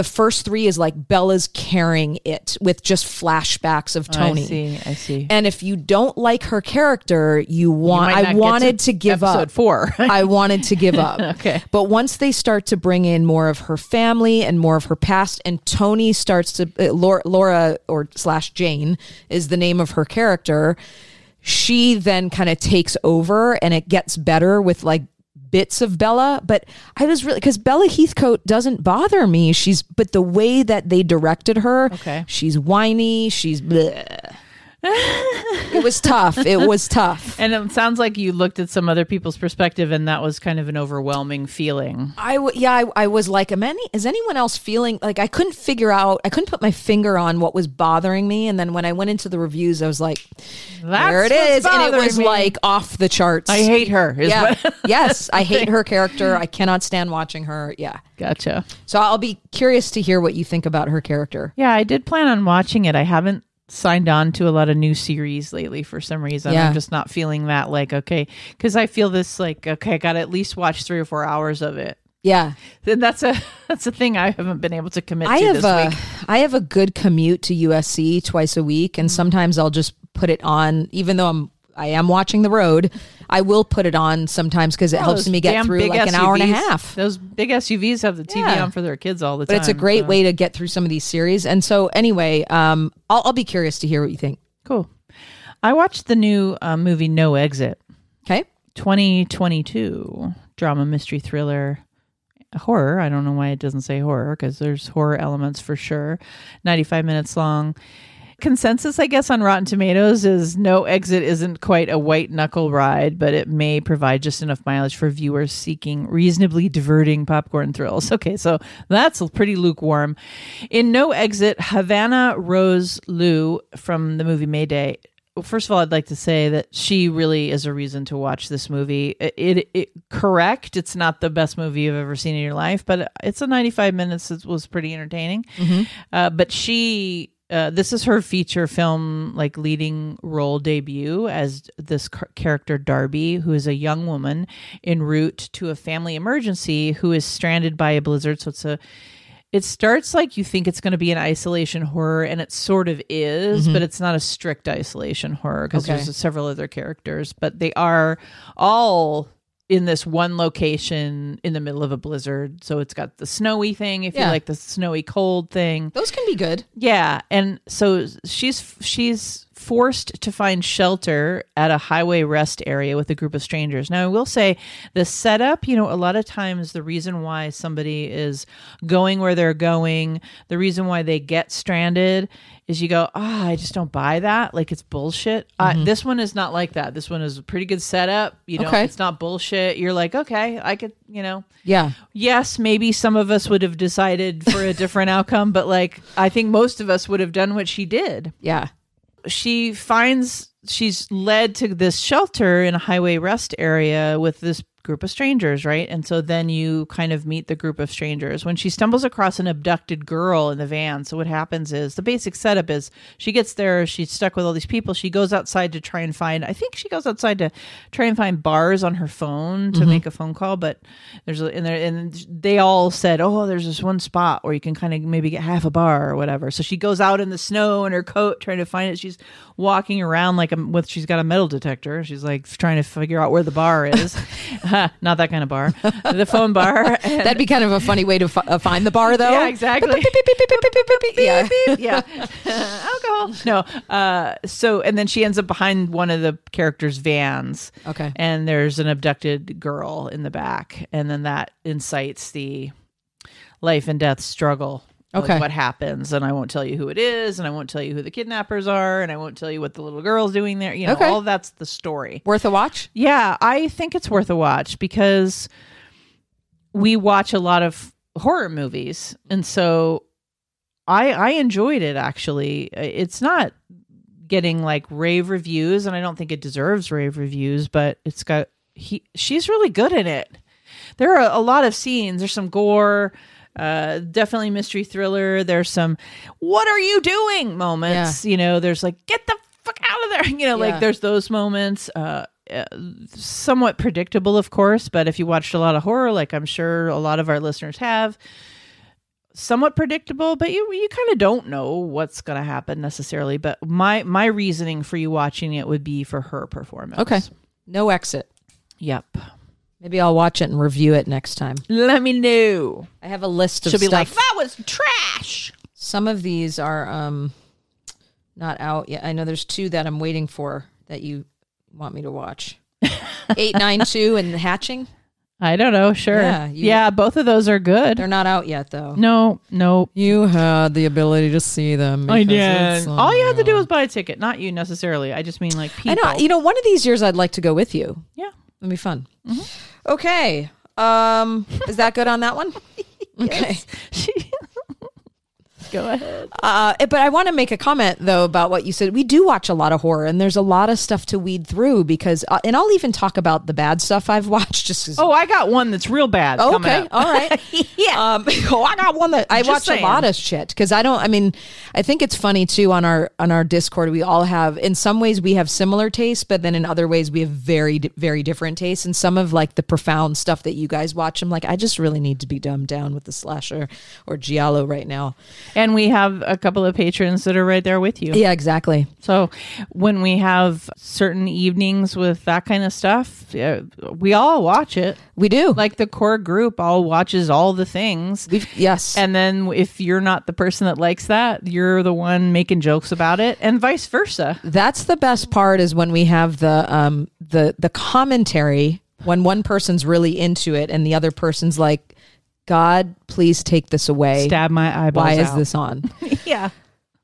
the first 3 is like Bella's carrying it with just flashbacks of Toni I see. I see. and if you don't like her character you want not I wanted to, give episode up four. I wanted to give up. Okay. But once they start to bring in more of her family and more of her past, and Toni starts to uh, Laura, Laura or slash Jane is the name of her character. She then kind of takes over, and it gets better with like bits of Bella. But I was really because Bella Heathcote doesn't bother me. She's but the way that they directed her, Okay. she's whiny. She's. bleh. It was tough. It was tough. and it sounds like you looked at some other people's perspective, and that was kind of an overwhelming feeling. I w- yeah, I, I was like, am any is anyone else feeling like I couldn't figure out, I couldn't put my finger on what was bothering me, and then when I went into the reviews, I was like, That's there it is, and it was me. like off the charts. I hate her. Is Yeah, what- yes, I hate her character. I cannot stand watching her. Yeah, gotcha. so I'll be curious to hear what you think about her character. Yeah, I did plan on watching it. I haven't signed on to a lot of new series lately for some reason. Yeah. I'm just not feeling that like okay, because I feel this like okay, I got to at least watch three or four hours of it. Yeah, Then that's a that's a thing I haven't been able to commit I to have this a week. I have a good commute to USC twice a week, and mm. sometimes I'll just put it on, even though I'm I am watching the road. I will put it on sometimes because it Oh, helps me get through like an hour and a SUVs. half. Those big SUVs have the TV Yeah. on for their kids all the But time. it's a great so- way to get through some of these series. And so, anyway, um, I'll, I'll be curious to hear what you think. Cool. I watched the new uh, movie No Exit, Okay. 2022 drama mystery thriller horror. I don't know why it doesn't say horror because there's horror elements for sure. 95 minutes long. Consensus, I guess, on Rotten Tomatoes is No Exit isn't quite a white knuckle ride, but it may provide just enough mileage for viewers seeking reasonably diverting popcorn thrills. Okay, so that's pretty lukewarm. In No Exit, Havana Rose Liu from the movie Mayday first of all, I'd like to say that she really is a reason to watch this movie. It, it, it correct. It's not the best movie you've ever seen in your life, but it's a 95 minutes. It was pretty entertaining. Uh, but she, uh, this is her feature film, like leading role debut as this car- character Darby, who is a young woman en route to a family emergency who is stranded by a blizzard. So it's a it starts like you think it's going to be an isolation horror and it sort of is but it's not a strict isolation horror because Okay. there's several other characters but they are all in this one location in the middle of a blizzard so it's got the snowy thing if Yeah. you like the snowy cold thing Those can be good. yeah, and so she's she's forced to find shelter at a highway rest area with a group of strangers. Now, I will say the setup, you know, a lot of times the reason why somebody is going where they're going, the reason why they get stranded is you go, "Ah, I just don't buy that. Like it's bullshit." Uh, this one is not like that. This one is a pretty good setup. You know, Okay. it's not bullshit. You're like, "Okay, I could, you know, Yeah. yes, maybe some of us would have decided for a different outcome, but like I think most of us would have done what she did. Yeah. She finds she's led to this shelter in a highway rest area with this group of strangers, right? And so then you kind of meet the group of strangers. When she stumbles across an abducted girl in the van, so what happens is the basic setup is she gets there, she's stuck with all these people. She goes outside to try and find I think she goes outside to try and find bars on her phone to mm-hmm. make a phone call, but there's a, and there and they all said, "Oh, there's this one spot where you can kind of maybe get half a bar or whatever." So she goes out in the snow in her coat trying to find it. She's walking around like a, with she's got a metal detector. She's like trying to figure out where the bar is. Not that kind of bar. The phone bar. That'd be kind of a funny way to fi- uh, find the bar, though. yeah, exactly. Yeah. yeah. Alcohol. No. Uh, so, and then she ends up behind one of the characters' vans. Okay. And there's an abducted girl in the back. And then that incites the life and death struggle. Okay. What happens. And I won't tell you who it is. And I won't tell you who the kidnappers are. And I won't tell you what the little girl's doing there. You know, Okay. all that's the story. Worth a watch? Yeah, I think it's worth a watch because we watch a lot of horror movies, and so I I enjoyed it actually. It's not getting like rave reviews, and I don't think it deserves rave reviews, but it's got he she's really good in it. There are a lot of scenes. There's some gore. Uh, definitely mystery thriller. There's some "What are you doing?" moments. You know, there's like "Get the fuck out of there!" You know, Yeah. like there's those moments. Uh, uh, somewhat predictable, of course, but if you watched a lot of horror, like I'm sure a lot of our listeners have, somewhat predictable, but you you kind of don't know what's going to happen necessarily. But my my reasoning for you watching it would be for her performance. Okay. No exit. Yep. Maybe I'll watch it and review it next time. Let me know. I have a list of She'll be stuff. like, that was trash. Some of these are um not out yet. I know there's two that I'm waiting for that you want me to watch. 892 and the Hatching. I don't know. Sure. Yeah, Yeah, both of those are good. They're not out yet though. No, no. You had the ability to see them. I did. All you had to do was buy a ticket, not you necessarily. I just mean like people. I know. You know, one of these years I'd like to go with you. yeah. It'd be fun. Okay. Um, is that good on that one? Okay. Go ahead. Uh, but I want to make a comment though about what you said. We do watch a lot of horror, and there's a lot of stuff to weed through because, uh, and I'll even talk about the bad stuff I've watched. Just Oh, I got one that's real bad. Oh, okay, all right. yeah. Um, oh, I got one that I Just watch saying. a lot of shit because I don't. I mean, I think it's funny too on our on our Discord. We all have, in some ways, we have similar tastes, but then in other ways, we have very very different tastes. And some of like the profound stuff that you guys watch, I'm like, I just really need to be dumbed down with the slasher or giallo right now. and we have a couple of patrons that are right there with you. Yeah, exactly. So when we have certain evenings with that kind of stuff, uh, we all watch it. We do. Like the core group all watches all the things. We've yes. And then if you're not the person that likes that, you're the one making jokes about it and vice versa. That's the best part is when we have the um the the commentary when one person's really into it and the other person's like, God, please take this away. Stab my eyeballs Why is out. this on? yeah.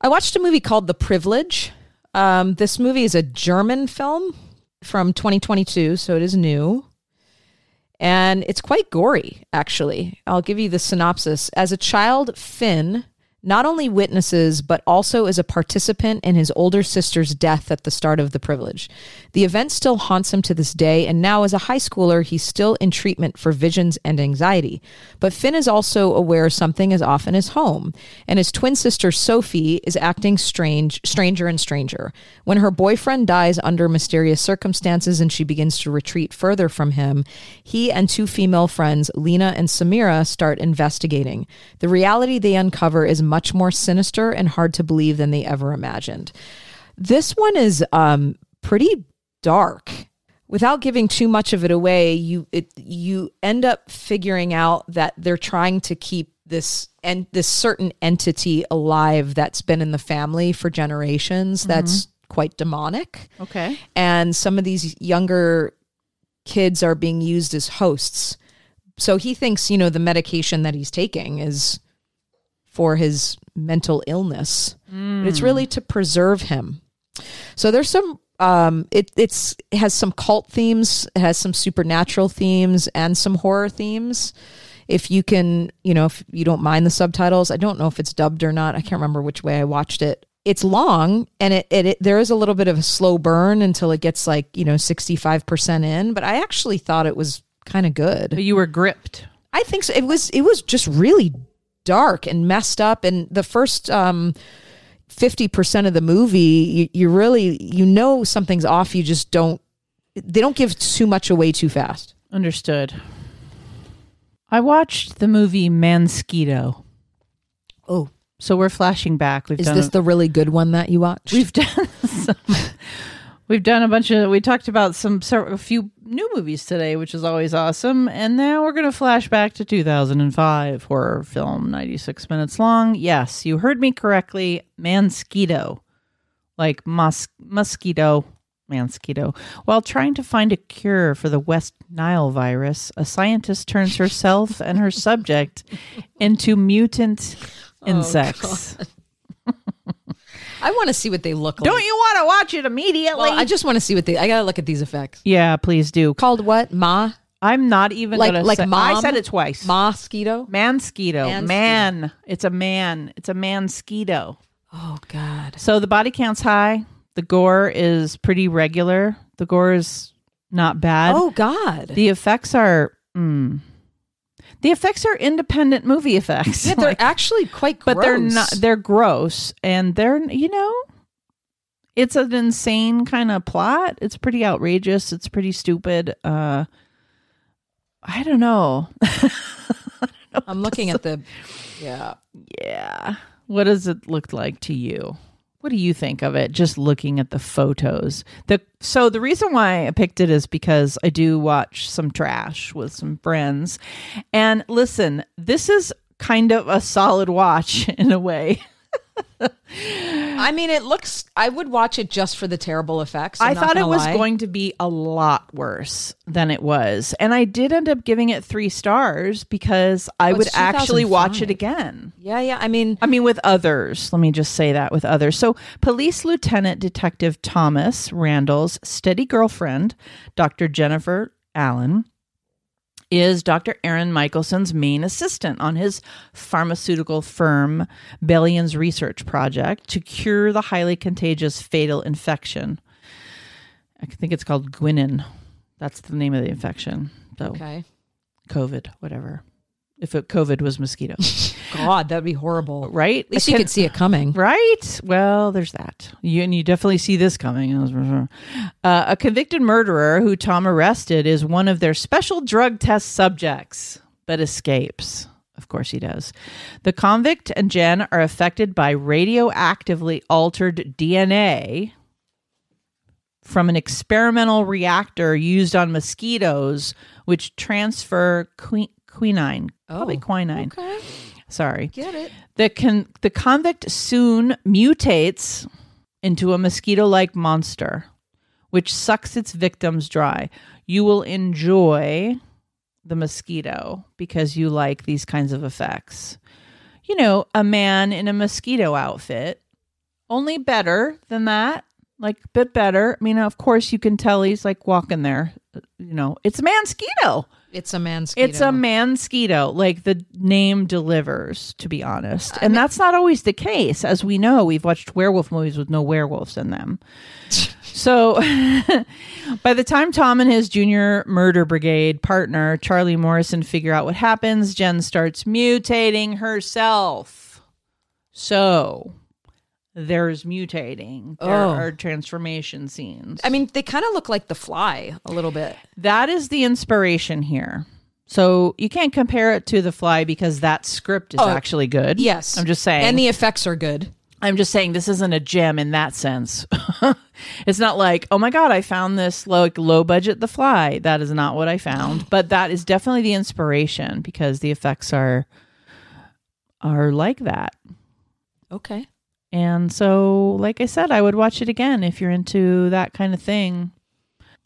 I watched a movie called The Privilege. Um, this movie is a German film from 2022, so it is new. And it's quite gory, actually. I'll give you the synopsis. As a child, Finn not only witnesses, but also is a participant in his older sister's death at the start of the privilege. The event still haunts him to this day, and now as a high schooler, he's still in treatment for visions and anxiety. But Finn is also aware something is off in his home, and his twin sister Sophie is acting strange, stranger and stranger. When her boyfriend dies under mysterious circumstances and she begins to retreat further from him, he and two female friends, Lena and Samira, start investigating. The reality they uncover is much more sinister and hard to believe than they ever imagined. This one is um, pretty dark. Without giving too much of it away, you it, you end up figuring out that they're trying to keep this and this certain entity alive that's been in the family for generations. Mm-hmm. That's quite demonic Okay. and some of these younger kids are being used as hosts. So he thinks, you know, the medication that he's taking is for his mental illness, but it's mm. really to preserve him. So there's some um it it's it has some cult themes, it has some supernatural themes and some horror themes. If you can, you know, if you don't mind the subtitles, I don't know if it's dubbed or not. I can't remember which way I watched it. It's long and it, it, it there is a little bit of a slow burn until it gets like, you know, 65% in, but I actually thought it was kind of good. But you were gripped. I think so. It was it was just really dark and messed up. And the first um, fifty percent of the movie, you, you really you know something's off. You just don't. They don't give too much away too fast. Understood. I watched the movie Mansquito. Oh, So we're flashing back. We've is done this the really good one that you watched? we've done some we've done a bunch of we talked about some a few new movies today, which is always awesome. And now we're going to flash back to 2005 horror film, 96 minutes long. Yes, you heard me correctly. Mansquito, like mos- mosquito. Mansquito. While trying to find a cure for the West Nile virus, a scientist turns herself and her subject into mutant oh, insects. I want to see what they look like. Don't you want to watch it immediately? Well, I just want to see what they. I gotta look at these effects. yeah, please do. Called what? Ma I'm not even Like- gonna like say, I said it twice. mosquito. Mansquito. Mansquito. Man. It's a man. It's a mansquito. Oh God. So the body count's high. The gore is pretty regular. The gore is not bad. Oh God. The effects are mm, the effects are independent movie effects. yeah, they're Like, actually quite. Gross. but they're not they're gross and they're you know it's an insane kind of plot. It's pretty outrageous. It's pretty stupid. Uh I don't know. I'm looking at the. Yeah. Yeah. What does it look like to you? What do you think of it just looking at the photos? The so the reason why I picked it is because I do watch some trash with some friends. And listen, this is kind of a solid watch in a way. I mean, it looks. I would watch it just for the terrible effects. I'm I thought it was lie. going to be a lot worse than it was. And I did end up giving it 3 stars because I Oh, would actually watch it again. Yeah, yeah. I mean, I mean, with others. Let me just say that with others. So, Police Lieutenant Detective Thomas Randall's steady girlfriend, Dr. Jennifer Allen, is Dr. Aaron Michelson's main assistant on his pharmaceutical firm Bellion's research project to cure the highly contagious fatal infection. I think it's called Gwinin. That's the name of the infection. So, okay. COVID, whatever. If it, COVID was mosquito, God, that'd be horrible. right? At least I you could see it coming. Right. Well, there's that. You, and you definitely see this coming. Uh, a convicted murderer who Tom arrested is one of their special drug test subjects, but escapes. Of course he does. The convict and Jen are affected by radioactively altered DNA from an experimental reactor used on mosquitoes, which transfer qui- quinine, probably Oh, quinine. Okay. Sorry. Get it. The con- the convict soon mutates into a mosquito-like monster, which sucks its victims dry. You will enjoy the mosquito because you like these kinds of effects. You know, a man in a mosquito outfit, only better than that, like a bit better. I mean, of course, you can tell he's like walking there. You know, it's a mosquito. It's a man's. It's a mansquito, like the name delivers, to be honest. And that's not always the case. As we know, we've watched werewolf movies with no werewolves in them. so by the time Tom and his junior murder brigade partner, Charlie Morrison, figure out what happens, Jen starts mutating herself. So there's mutating. There Oh. are transformation scenes. I mean, they kind of look like The Fly a little bit. That is the inspiration here. So you can't compare it to The Fly because that script is Oh, actually good. Yes, I'm just saying. and the effects are good. I'm just saying this isn't a gem in that sense. it's not like, oh my god, I found this low low budget The Fly. That is not what I found, but that is definitely the inspiration because the effects are are like that. Okay. And so, like I said, I would watch it again if you're into that kind of thing.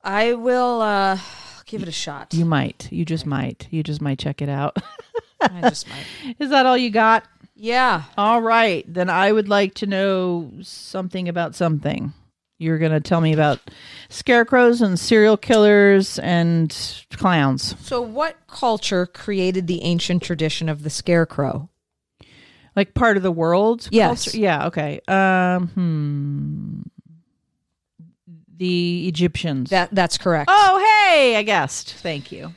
I will uh, give it a shot. You might. You just might. You just might check it out. I just might. is that all you got? Yeah. All right, then I would like to know something about something. You're going to tell me about scarecrows and serial killers and clowns. So, what culture created the ancient tradition of the scarecrow? Like part of the world? Yes. culture? Yeah, okay. Um hmm. The Egyptians. That that's correct. oh, hey, I guessed. Thank you.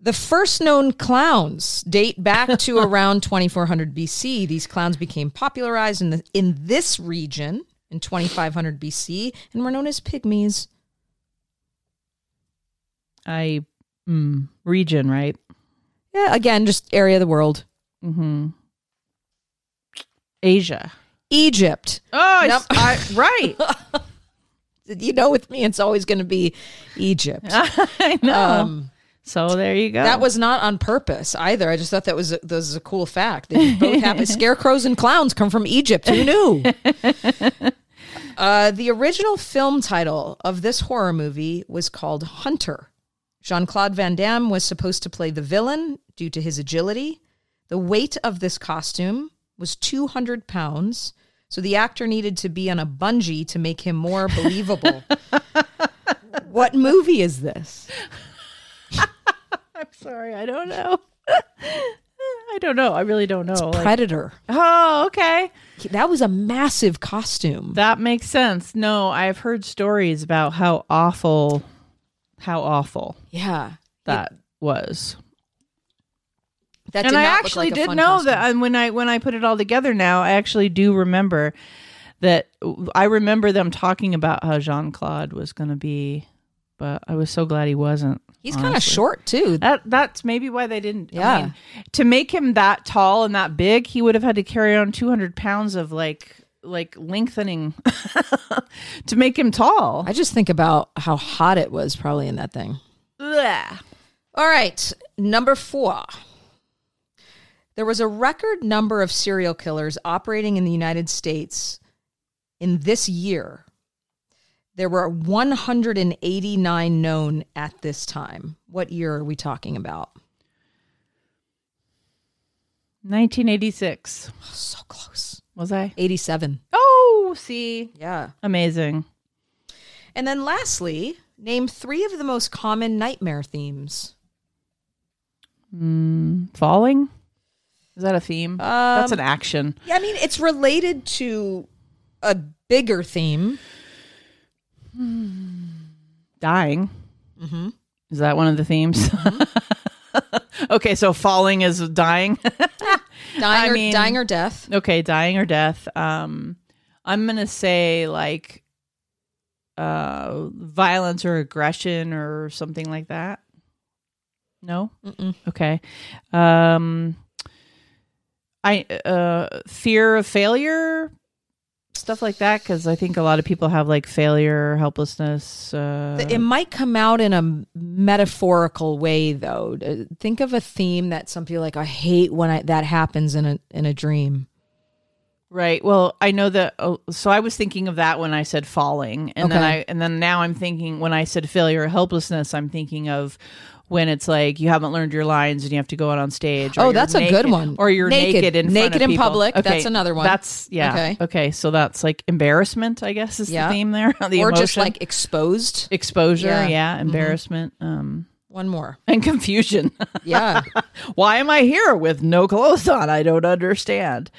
The first known clowns date back to around 2400 BC. These clowns became popularized in the in this region in 2500 BC and were known as pygmies. I mm, region, right? Yeah, again, just area of the world. Mhm. Asia. Egypt. Oh, I- Nope. I, right. You know, with me, it's always going to be Egypt. I know. Um, so there you go. That was not on purpose either. I just thought that was a, that was a cool fact. They both have scarecrows and clowns come from Egypt. Who knew? uh, the original film title of this horror movie was called Hunter. Jean Claude Van Damme was supposed to play the villain due to his agility. The weight of this costume was 200 pounds, so the actor needed to be on a bungee to make him more believable. what movie is this? I'm sorry, I don't know. I don't know. I really don't know. Like- Predator. oh, okay. That was a massive costume. That makes sense. No, I've heard stories about how awful, how awful Yeah. that was. That and I actually like did know costume. that. And when I when I put it all together now, I actually do remember that. I remember them talking about how Jean Claude was going to be, but I was so glad he wasn't. He's kind of short too. That that's maybe why they didn't. I Yeah. mean, to make him that tall and that big, he would have had to carry on 200 pounds of like like lengthening to make him tall. I just think about how hot it was probably in that thing. Ugh. All right, number four. There was a record number of serial killers operating in the United States in this year. There were 189 known at this time. What year are we talking about? 1986 So close. was I? 87. Oh, see, Yeah. amazing. And then lastly, name three of the most common nightmare themes. Hmm, falling. Is that a theme? That's Um, an action. Yeah, I mean, it's related to a bigger theme. Dying. Is that one of the themes? okay, so falling is dying. Dying, or, mean- dying or death. okay, dying or death. Um, I'm gonna say like uh, violence or aggression or something like that. No. Mm-mm. Okay. Um, I uh, fear of failure, stuff like that, because I think a lot of people have like failure, helplessness. Uh, it might come out in a metaphorical way, though. Uh, Think of a theme that some people like. I hate when I, that happens in a in a dream. Right. Well, I know that. Oh, so I was thinking of that when I said falling, and then I and then now I'm thinking when I said failure or helplessness, I'm thinking of when it's like you haven't learned your lines and you have to go out on stage. or Oh, that's a good one. Or you're naked, Naked. in front Naked of in people. public, Okay, that's another one. That's yeah. Okay. Okay. So that's like embarrassment. I guess is Yeah. the theme there. the or emotion. just like exposed. exposure. Yeah. Yeah. Mhm. Embarrassment. Um. One more. and confusion. Yeah. Why am I here with no clothes on? I don't understand.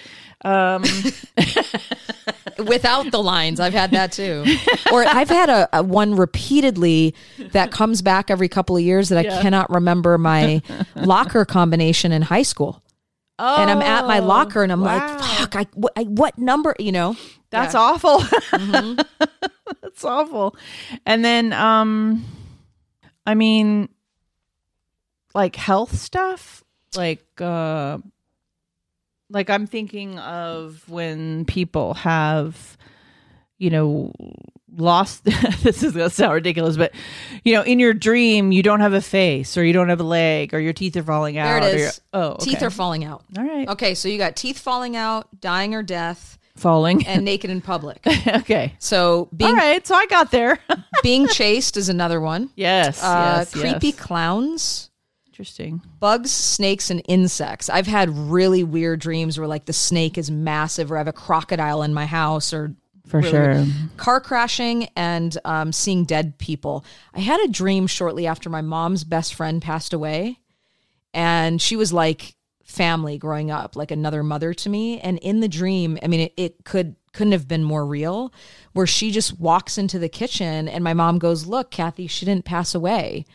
Um, Without the lines. I've had that too. Or I've had a, a one repeatedly that comes back every couple of years that I cannot remember my locker combination in high school. oh, And I'm at my locker and I'm wow. like, fuck, I, what, I, what number, you know? That's Yeah. awful. Mm-hmm. That's awful. And then, um, I mean, like health stuff, like, uh, like I'm thinking of when people have, you know, lost. this is gonna sound ridiculous, but you know, in your dream, you don't have a face, or you don't have a leg, or your teeth are falling There out. it or you're- is. oh, Teeth are falling out. all right. Okay, so you got teeth falling out, dying or death, Falling. and naked in public. okay. So being all right. So I got there. being chased is another one. yes. Uh, yes. creepy yes. clowns. Interesting. bugs, snakes, and insects. I've had really weird dreams where like the snake is massive, or I have a crocodile in my house, or For really sure. weird. car crashing and um, seeing dead people. I had a dream shortly after my mom's best friend passed away, and she was like family growing up, like another mother to me. And in the dream, I mean, it, it could couldn't have been more real. Where she just walks into the kitchen, and my mom goes, "Look, Kathy, she didn't pass away."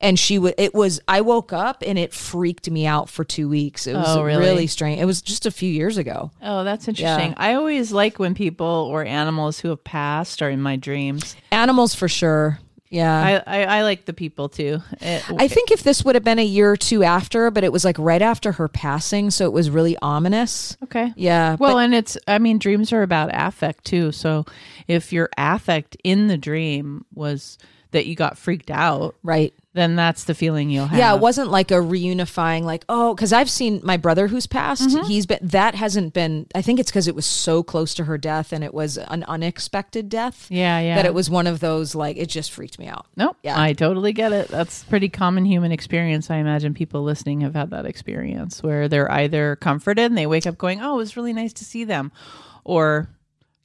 And she would. It was. I woke up and it freaked me out for two weeks. It was Oh, really? really strange. It was just a few years ago. Oh, that's interesting. I always like when people or animals who have passed are in my dreams. Animals for sure. Yeah. I, I, I like the people too. It- I think if this would have been a year or two after, but it was like right after her passing, so it was really ominous. okay. Yeah. Well, but- and it's, I mean, dreams are about affect too. So if your affect in the dream was that you got freaked out, right. Then that's the feeling you'll have. Yeah, it wasn't like a reunifying, like oh, because I've seen my brother who's passed. Mm-hmm. He's been that hasn't been. I think it's because it was so close to her death, and it was an unexpected death. Yeah, yeah. That it was one of those like it just freaked me out. Nope. Yeah. I totally get it. That's pretty common human experience. I imagine people listening have had that experience where they're either comforted and they wake up going, "Oh, it was really nice to see them," or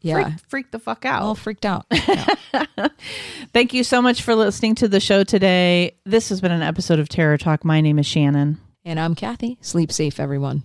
Yeah, freak, freak the fuck out. all freaked out. Yeah. Thank you so much for listening to the show today. This has been an episode of Terror Talk. My name is Shannon. and I'm Kathy. Sleep safe, everyone.